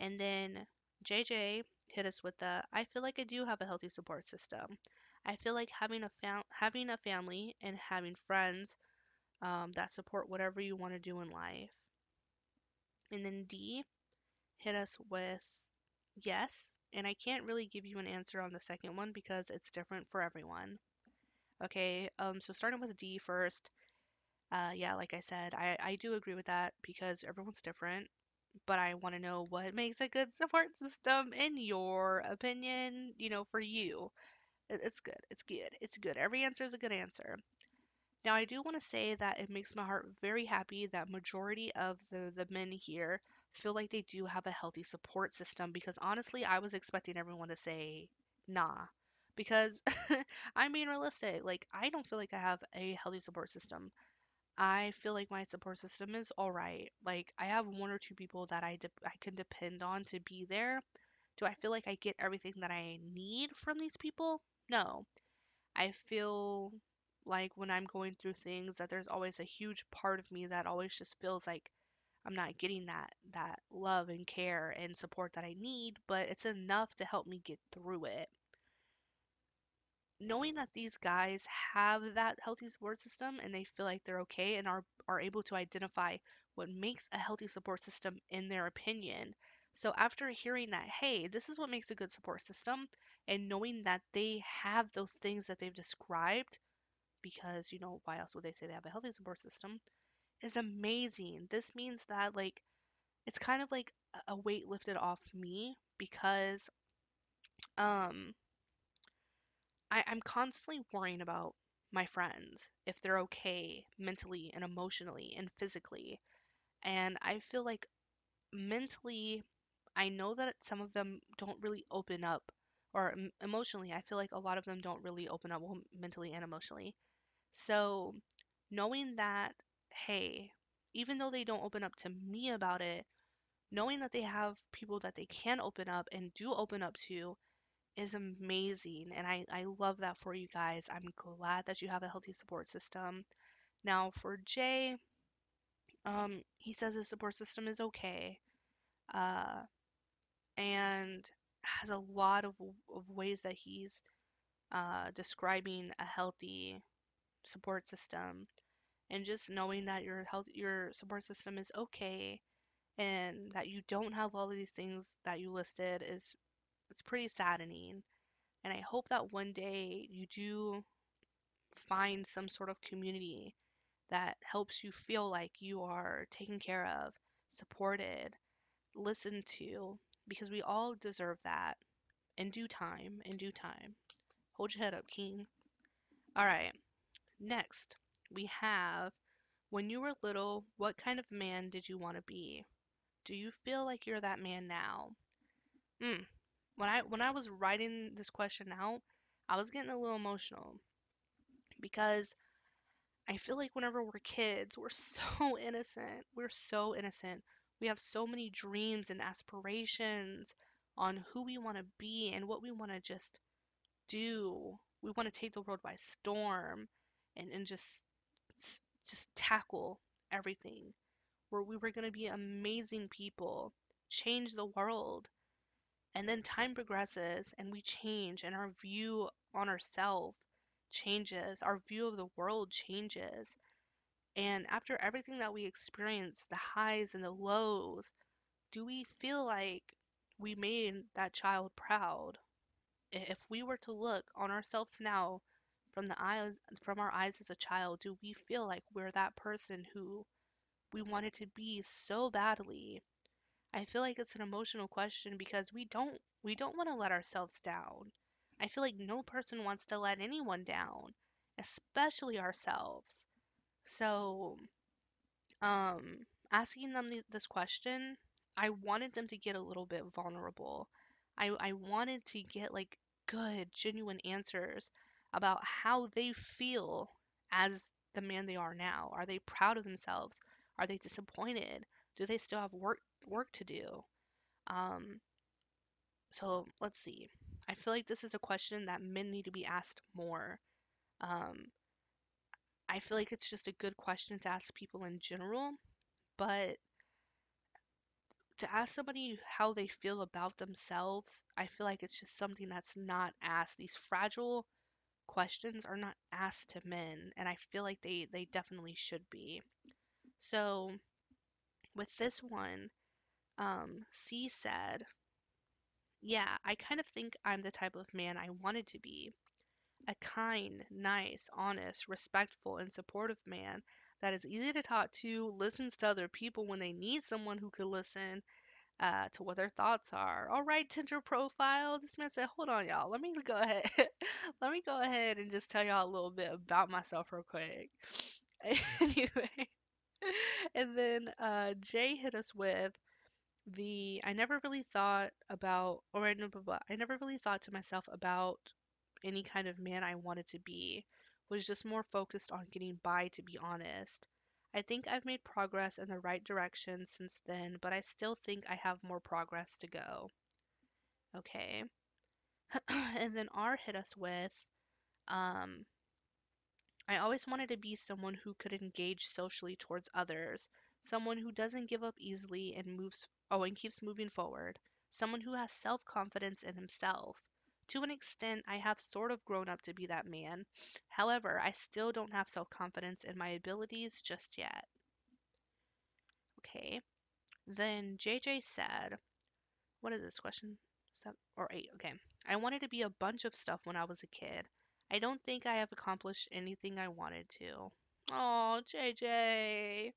And then JJ hit us with the I feel like I do have a healthy support system. I feel like having a fam- having a family and having friends um, that support whatever you want to do in life. And then D hit us with yes, and I can't really give you an answer on the second one because it's different for everyone. Okay, um, so starting with D first, uh, yeah, like I said, I, I do agree with that because everyone's different, but I want to know what makes a good support system in your opinion, you know, for you. It- It's good, it's good, it's good. Every answer is a good answer. Now, I do want to say that it makes my heart very happy that majority of the, the men here feel like they do have a healthy support system because honestly, I was expecting everyone to say nah. Because I'm being realistic. Like, I don't feel like I have a healthy support system. I feel like my support system is all right. Like, I have one or two people that I, de- I can depend on to be there. Do I feel like I get everything that I need from these people? No. I feel like when I'm going through things that there's always a huge part of me that always just feels like I'm not getting that that love and care and support that I need, but it's enough to help me get through it. Knowing that these guys have that healthy support system and they feel like they're okay and are are able to identify what makes a healthy support system in their opinion. So after hearing that, hey, this is what makes a good support system and knowing that they have those things that they've described because you know why else would they say they have a healthy support system is amazing. This means that like it's kind of like a weight lifted off me because um I, I'm constantly worrying about my friends if they're okay mentally and emotionally and physically. And I feel like mentally, I know that some of them don't really open up, or emotionally, I feel like a lot of them don't really open up well, mentally and emotionally. So knowing that, hey, even though they don't open up to me about it, knowing that they have people that they can open up and do open up to is amazing. And I, I love that for you guys. I'm glad that you have a healthy support system. Now, for Jay, um, he says his support system is okay. Uh, and has a lot of, of ways that he's uh, describing a healthy support system. And just knowing that your health, your support system is okay, and that you don't have all of these things that you listed is it's pretty saddening. And I hope that one day you do find some sort of community that helps you feel like you are taken care of, supported, listened to, because we all deserve that in due time, in due time. Hold your head up, King. All right, next we have when you were little, what kind of man did you want to be? Do you feel like you're that man now? Mm. When I when I was writing this question out, I was getting a little emotional because I feel like whenever we're kids, we're so innocent. We're so innocent. We have so many dreams and aspirations on who we want to be and what we want to just do. We want to take the world by storm and, and just just tackle everything. Where we were going to be amazing people, change the world. And then time progresses and we change and our view on ourselves changes, our view of the world changes. And after everything that we experience, the highs and the lows, do we feel like we made that child proud? If we were to look on ourselves now from the eyes from our eyes as a child, do we feel like we're that person who we wanted to be so badly? I feel like it's an emotional question because we don't we don't want to let ourselves down. I feel like no person wants to let anyone down, especially ourselves. So, um, asking them th- this question, I wanted them to get a little bit vulnerable. I I wanted to get like good, genuine answers about how they feel as the man they are now. Are they proud of themselves? Are they disappointed? Do they still have work work to do? Um, so let's see. I feel like this is a question that men need to be asked more. Um, I feel like it's just a good question to ask people in general, but to ask somebody how they feel about themselves, I feel like it's just something that's not asked. These fragile questions are not asked to men, and I feel like they they definitely should be. So with this one, um, C said, "Yeah, I kind of think I'm the type of man I wanted to be. A kind, nice, honest, respectful, and supportive man that is easy to talk to, listens to other people when they need someone who could listen, uh, to what their thoughts are. All right, Tinder profile. This man said, hold on, y'all. Let me go ahead. Let me go ahead and just tell y'all a little bit about myself real quick. anyway, and then uh, Jay hit us with the I never really thought about, or I never, I never really thought to myself about any kind of man I wanted to be. Was just more focused on getting by, to be honest. I think I've made progress in the right direction since then, but I still think I have more progress to go. Okay. and then R hit us with, um, I always wanted to be someone who could engage socially towards others, someone who doesn't give up easily and moves oh and keeps moving forward, someone who has self-confidence in himself. To an extent, I have sort of grown up to be that man. However, I still don't have self-confidence in my abilities just yet. Okay. Then JJ said, what is this question? Seven or eight. Okay. I wanted to be a bunch of stuff when I was a kid. I don't think I have accomplished anything I wanted to. Oh, JJ.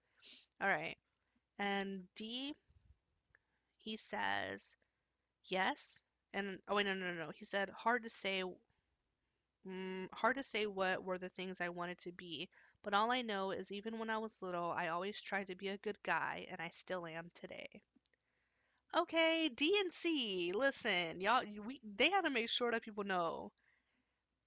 All right. And D, he says, yes. And oh wait, no, no, no, no. He said hard to say. Mm, hard to say what were the things I wanted to be, but all I know is even when I was little, I always tried to be a good guy, and I still am today. Okay, D and C. Listen, y'all, we they had to make sure that people know.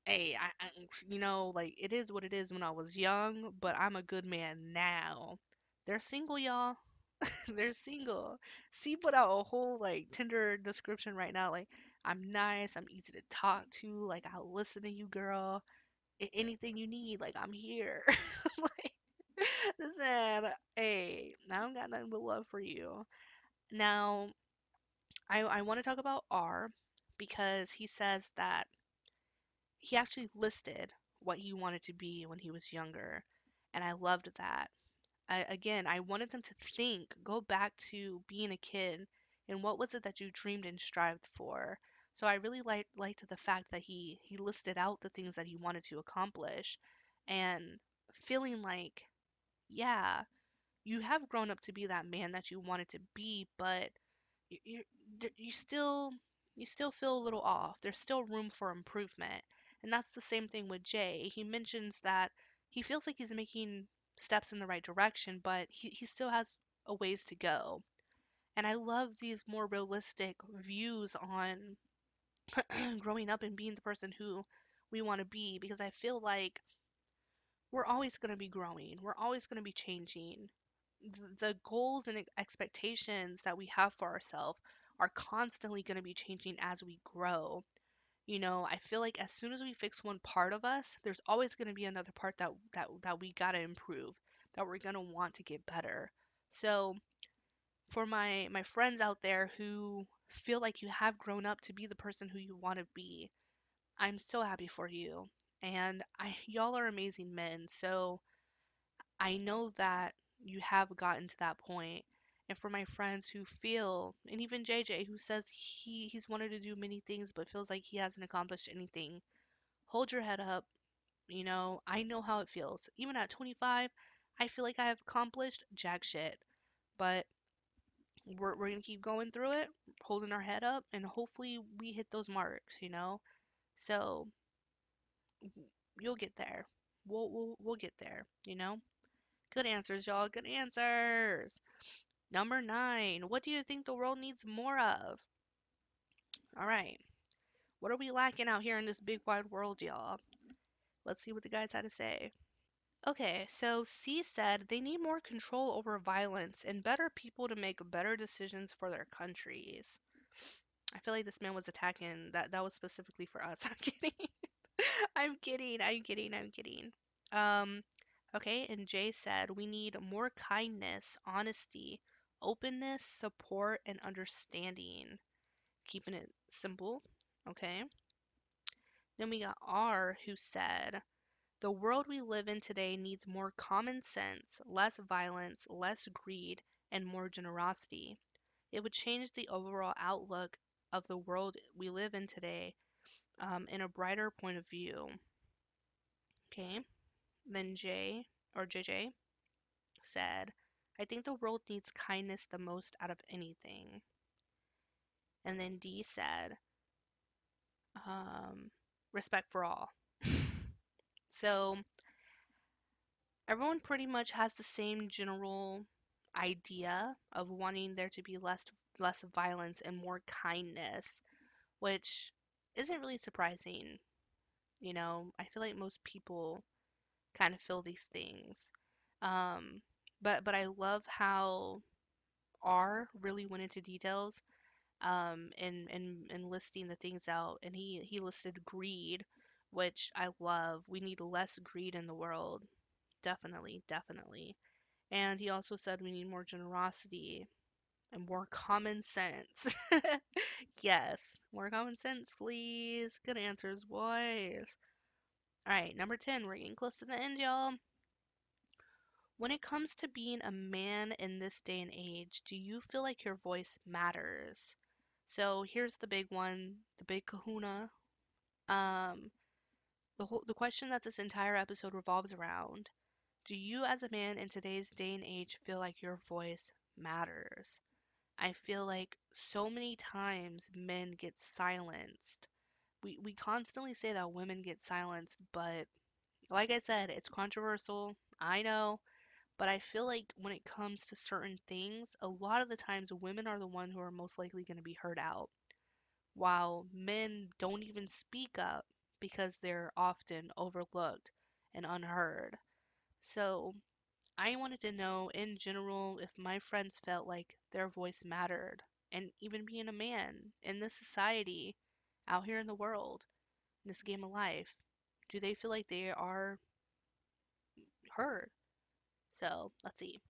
Hey, I, I, you know, like it is what it is when I was young, but I'm a good man now. They're single, y'all. They're single. C put out a whole like Tinder description right now. Like, I'm nice, I'm easy to talk to, like I'll listen to you, girl. Anything you need, like I'm here. like, listen, hey, now I don't got nothing but love for you. Now, I I want to talk about R because he says that he actually listed what he wanted to be when he was younger, and I loved that. I, again, I wanted them to think, go back to being a kid and what was it that you dreamed and strived for. So I really liked liked the fact that he he listed out the things that he wanted to accomplish and feeling like, yeah, you have grown up to be that man that you wanted to be, but you you you still you still feel a little off. There's still room for improvement. And that's the same thing with Jay. He mentions that he feels like he's making steps in the right direction, but he, he still has a ways to go. And I love these more realistic views on growing up and being the person who we want to be because I feel like we're always going to be growing. We're always going to be changing. The, goals and expectations that we have for ourselves are constantly going to be changing as we grow. You know, I feel like as soon as we fix one part of us, there's always going to be another part that that that we got to improve, that we're going to want to get better. So, for my my friends out there who feel like you have grown up to be the person who you want to be, I'm so happy for you. And I y'all are amazing men. So, I know that you have gotten to that point. And for my friends who feel, and even JJ who says he he's wanted to do many things but feels like he hasn't accomplished anything, hold your head up. You know, I know how it feels. Even at 25, I feel like I have accomplished jack shit. But we're, we're gonna keep going through it, holding our head up, and hopefully we hit those marks, you know? So you'll get there. We'll, we'll, we'll get there, you know? Good answers, y'all. Good answers. Number nine. What do you think the world needs more of? All right. What are we lacking out here in this big wide world, y'all? Let's see what the guys had to say. Okay, so C said they need more control over violence and better people to make better decisions for their countries. I feel like this man was attacking that that was specifically for us. I'm kidding. I'm kidding. I'm kidding. I'm kidding. Um okay, and Jay said we need more kindness, honesty, openness, support and understanding. Keeping it simple. Okay. Then we got R who said the world we live in today needs more common sense, less violence, less greed, and more generosity. It would change the overall outlook of the world we live in today um, in a brighter point of view. Okay, then J or JJ said, I think the world needs kindness the most out of anything. And then D said, um, respect for all. so everyone pretty much has the same general idea of wanting there to be less less violence and more kindness, which isn't really surprising. You know, I feel like most people kind of feel these things. Um, but but I love how R really went into details um, and, and and listing the things out, and he he listed greed, which I love. We need less greed in the world. Definitely, definitely. And he also said we need more generosity and more common sense. yes, more common sense, please. Good answers, boys. All right, number 10. We're getting close to the end, y'all. When it comes to being a man in this day and age, do you feel like your voice matters? So here's the big one, the big kahuna. Um, the whole the question that this entire episode revolves around. Do you as a man in today's day and age feel like your voice matters? I feel like so many times men get silenced. We we constantly say that women get silenced, but like I said, it's controversial. I know. But I feel like when it comes to certain things, a lot of the times women are the one who are most likely going to be heard out, while men don't even speak up because they're often overlooked and unheard. So I wanted to know in general if my friends felt like their voice mattered, and even being a man in this society, out here in the world, in this game of life, do they feel like they are heard? So let's see.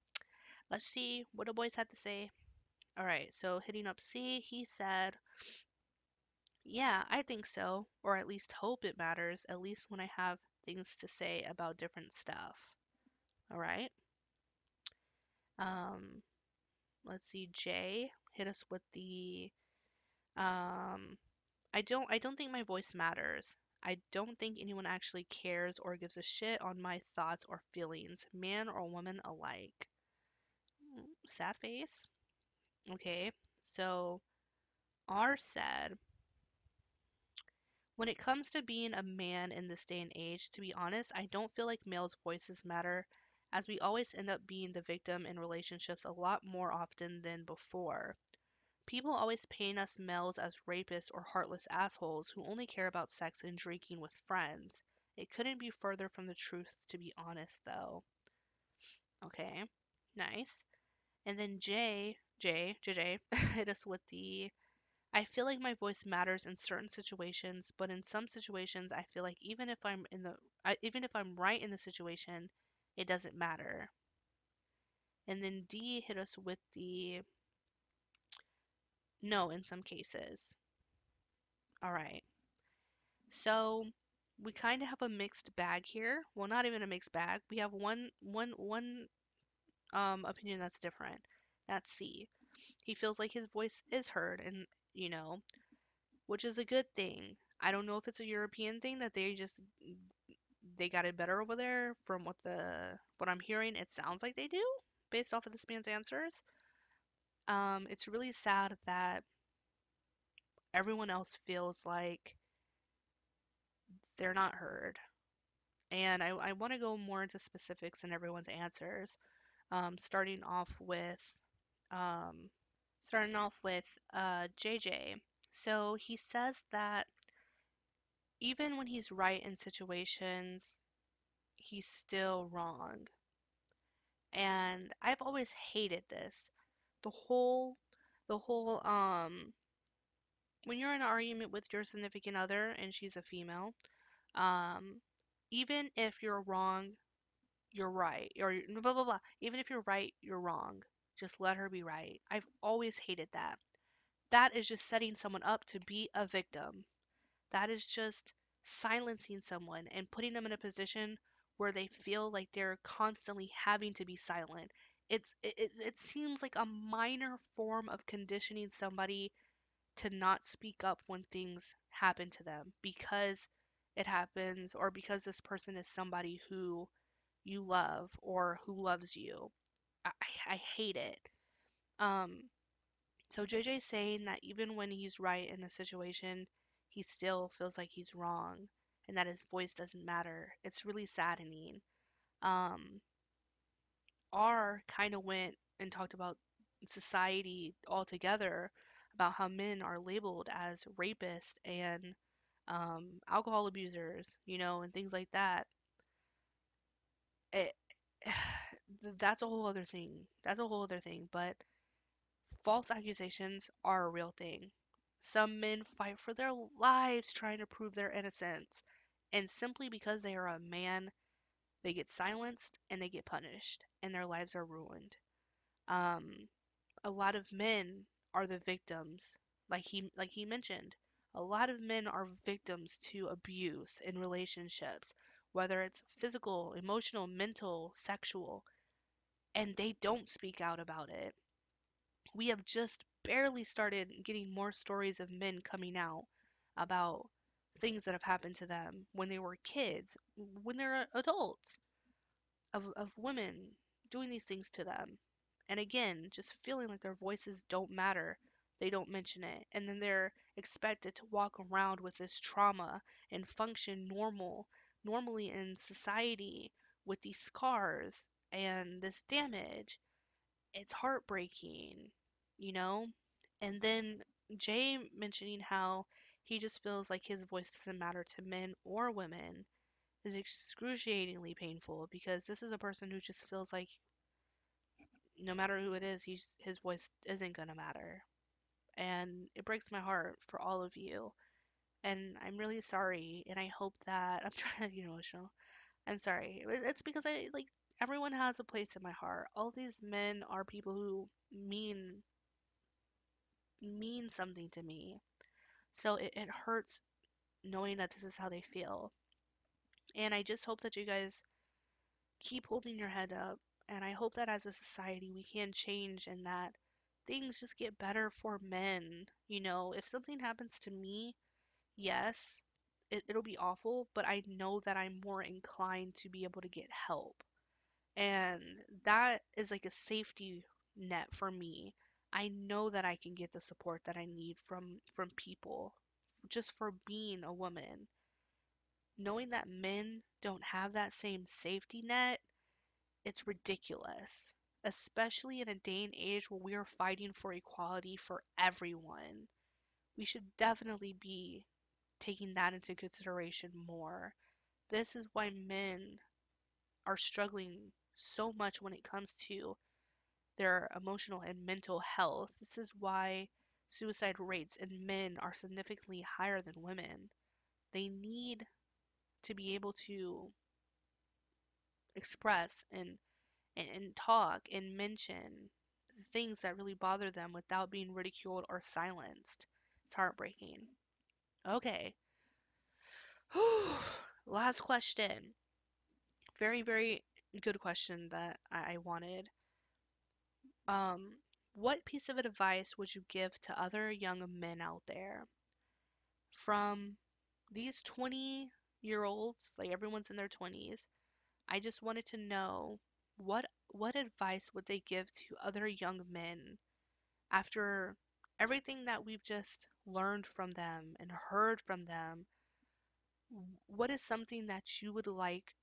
Let's see what the boys had to say. All right, so hitting up C, he said, Yeah, I think so, or at least hope it matters, at least when I have things to say about different stuff. All right. Um, let's see, J hit us with the um I don't I don't think my voice matters. I don't think anyone actually cares or gives a shit on my thoughts or feelings, man or woman alike. Mm, Sad face. Okay, so R said, when it comes to being a man in this day and age, to be honest, I don't feel like males' voices matter, as we always end up being the victim in relationships a lot more often than before. People always paint us males as rapists or heartless assholes who only care about sex and drinking with friends. It couldn't be further from the truth, to be honest, though. Okay, nice. And then Jay, Jay, JJ hit us with the I feel like my voice matters in certain situations, but in some situations I feel like even if I'm in the I, even if I'm right in the situation, it doesn't matter. And then D hit us with the no in some cases. All right. So we kind of have a mixed bag here. Well, not even a mixed bag. We have one one one um opinion that's different. That's C. He feels like his voice is heard and, you know, which is a good thing. I don't know if it's a European thing that they just they got it better over there from what the what I'm hearing it sounds like they do based off of this man's answers. Um it's really sad that everyone else feels like they're not heard. And I, I want to go more into specifics in everyone's answers. Um, starting off with um, starting off with uh, JJ. So he says that even when he's right in situations, he's still wrong. And I've always hated this. The whole the whole um when you're in an argument with your significant other and she's a female, um even if you're wrong, you're right. Or blah blah blah. Even if you're right, you're wrong. Just let her be right. I've always hated that. That is just setting someone up to be a victim. That is just silencing someone and putting them in a position where they feel like they're constantly having to be silent. It's it, it seems like a minor form of conditioning somebody to not speak up when things happen to them because it happens or because this person is somebody who you love or who loves you. I, I hate it. Um, so JJ's saying that even when he's right in a situation, he still feels like he's wrong and that his voice doesn't matter. It's really saddening. Um, R kind of went and talked about society altogether, about how men are labeled as rapists and um, alcohol abusers, you know, and things like that. It, that's a whole other thing. That's a whole other thing. But false accusations are a real thing. Some men fight for their lives trying to prove their innocence. And simply because they are a man, they get silenced and they get punished and their lives are ruined. Um, a lot of men are the victims, like he like he mentioned. A lot of men are victims to abuse in relationships, whether it's physical, emotional, mental, sexual, and they don't speak out about it. We have just barely started getting more stories of men coming out about things that have happened to them when they were kids, when they're adults, of, of women doing these things to them. And again, just feeling like their voices don't matter. They don't mention it. And then they're expected to walk around with this trauma and function normal, normally in society with these scars and this damage. It's heartbreaking, you know? And then Jay mentioning how he just feels like his voice doesn't matter to men or women is excruciatingly painful because this is a person who just feels like no matter who it is, he's his voice isn't gonna matter. And it breaks my heart for all of you. And I'm really sorry, and I hope that I'm trying to get emotional. I'm sorry. It's because I like everyone has a place in my heart. All these men are people who mean mean something to me. So it, it hurts knowing that this is how they feel. And I just hope that you guys keep holding your head up. And I hope that as a society we can change and that things just get better for men. You know, if something happens to me, yes, it, it'll be awful, but I know that I'm more inclined to be able to get help. And that is like a safety net for me. I know that I can get the support that I need from from people just for being a woman. Knowing that men don't have that same safety net it's ridiculous, especially in a day and age where we are fighting for equality for everyone. We should definitely be taking that into consideration more. This is why men are struggling so much when it comes to their emotional and mental health. This is why suicide rates in men are significantly higher than women. They need to be able to express and and, and talk and mention things that really bother them without being ridiculed or silenced. It's heartbreaking. Okay. Last question. Very, very good question that I, I wanted. Um, what piece of advice would you give to other young men out there from these 20 year olds, like everyone's in their 20s? I just wanted to know what what advice would they give to other young men after everything that we've just learned from them and heard from them? What is something that you would like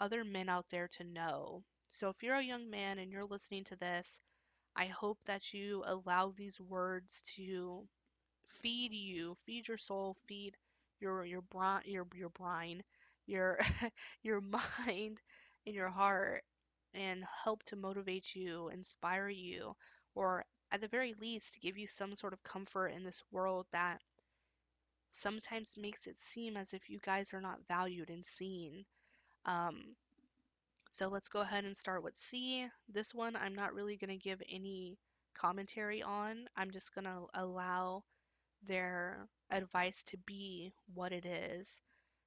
other men out there to know? So if you're a young man and you're listening to this, I hope that you allow these words to feed you, feed your soul, feed your your brain, your your your your mind and your heart and help to motivate you, inspire you, or at the very least give you some sort of comfort in this world that sometimes makes it seem as if you guys are not valued and seen. Um, so let's go ahead and start with C. This one I'm not really going to give any commentary on. I'm just going to allow their advice to be what it is.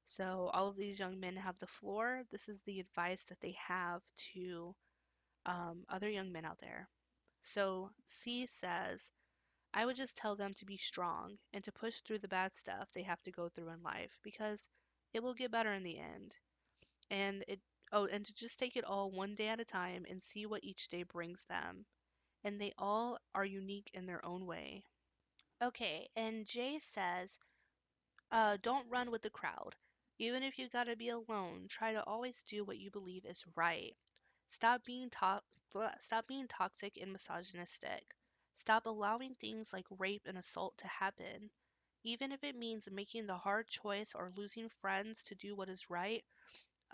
So all of these young men have the floor. This is the advice that they have to um, other young men out there. So C says, I would just tell them to be strong and to push through the bad stuff they have to go through in life because it will get better in the end. And it oh, and to just take it all one day at a time and see what each day brings them. And they all are unique in their own way. Okay, and Jay says, uh, don't run with the crowd. Even if you gotta be alone, try to always do what you believe is right. Stop being to- stop being toxic and misogynistic. Stop allowing things like rape and assault to happen. Even if it means making the hard choice or losing friends to do what is right,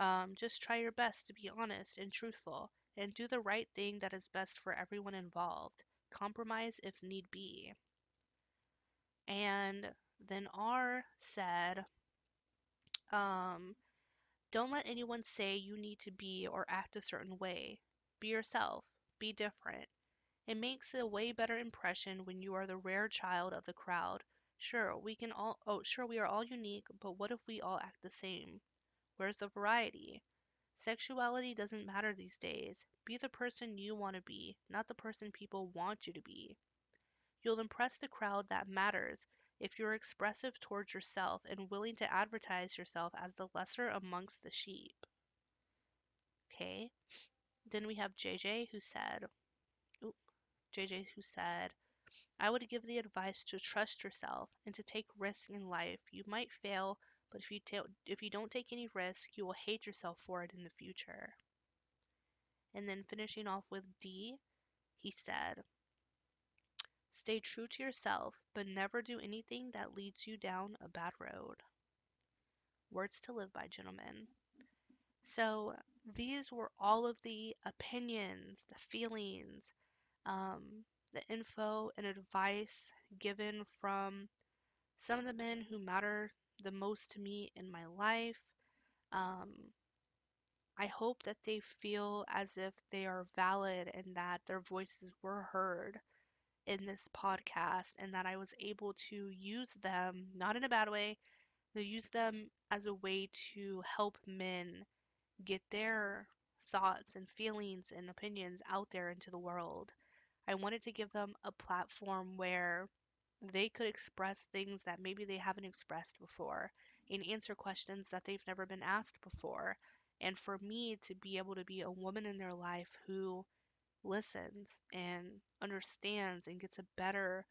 um, just try your best to be honest and truthful and do the right thing that is best for everyone involved. Compromise if need be. And then R said, Um, don't let anyone say you need to be or act a certain way. Be yourself. Be different. It makes a way better impression when you are the rare child of the crowd. Sure, we can all oh, sure we are all unique, but what if we all act the same? Where's the variety? Sexuality doesn't matter these days. Be the person you want to be, not the person people want you to be. You'll impress the crowd that matters if you're expressive towards yourself and willing to advertise yourself as the lesser amongst the sheep. Okay. Then we have JJ who said, ooh, JJ who said, I would give the advice to trust yourself and to take risks in life. You might fail, but if you ta- if you don't take any risk, you will hate yourself for it in the future. And then finishing off with D, he said, Stay true to yourself, but never do anything that leads you down a bad road. Words to live by, gentlemen. So, these were all of the opinions, the feelings, um, the info and advice given from some of the men who matter the most to me in my life. Um, I hope that they feel as if they are valid and that their voices were heard in this podcast and that I was able to use them, not in a bad way, to use them as a way to help men get their thoughts and feelings and opinions out there into the world. I wanted to give them a platform where they could express things that maybe they haven't expressed before and answer questions that they've never been asked before. And for me to be able to be a woman in their life who listens and understands and gets a better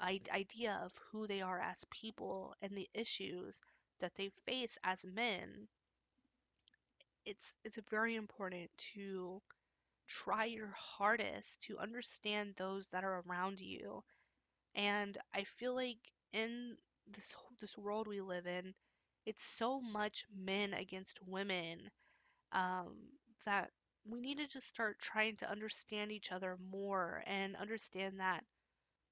idea of who they are as people and the issues that they face as men it's it's very important to try your hardest to understand those that are around you and i feel like in this this world we live in it's so much men against women um, that we need to just start trying to understand each other more and understand that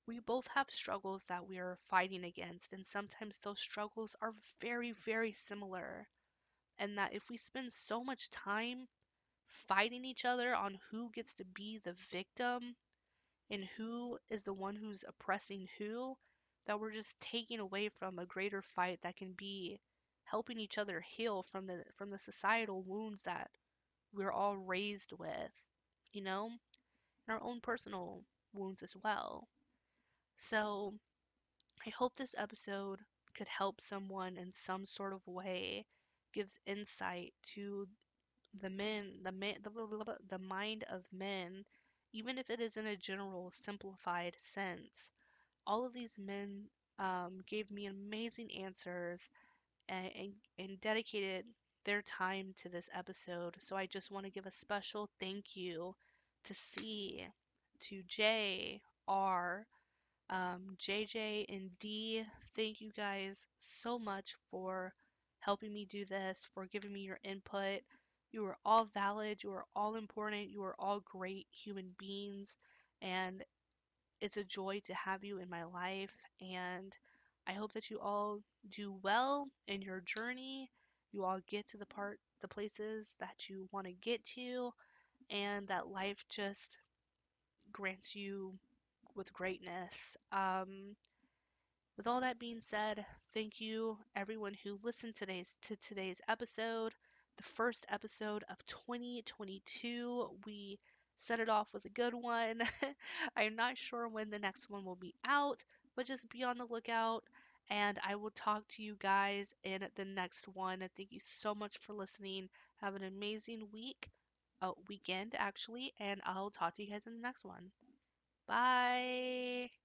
we both have struggles that we are fighting against, and sometimes those struggles are very, very similar. And that if we spend so much time fighting each other on who gets to be the victim and who is the one who's oppressing who, that we're just taking away from a greater fight that can be helping each other heal from the from the societal wounds that we're all raised with, you know, and our own personal wounds as well. So, I hope this episode could help someone in some sort of way, gives insight to the men, the man, the, the mind of men, even if it is in a general, simplified sense. All of these men um, gave me amazing answers and, and, and dedicated their time to this episode. So I just want to give a special thank you to C, to J, R, um, JJ, and D. Thank you guys so much for helping me do this, for giving me your input. You are all valid, you are all important, you are all great human beings, and it's a joy to have you in my life. And I hope that you all do well in your journey. You all get to the part, the places that you want to get to, and that life just grants you with greatness. Um, with all that being said, thank you everyone who listened today's to today's episode, the first episode of 2022. We set it off with a good one. I'm not sure when the next one will be out, but just be on the lookout. And I will talk to you guys in the next one. Thank you so much for listening. Have an amazing week, uh, weekend actually, and I'll talk to you guys in the next one. Bye.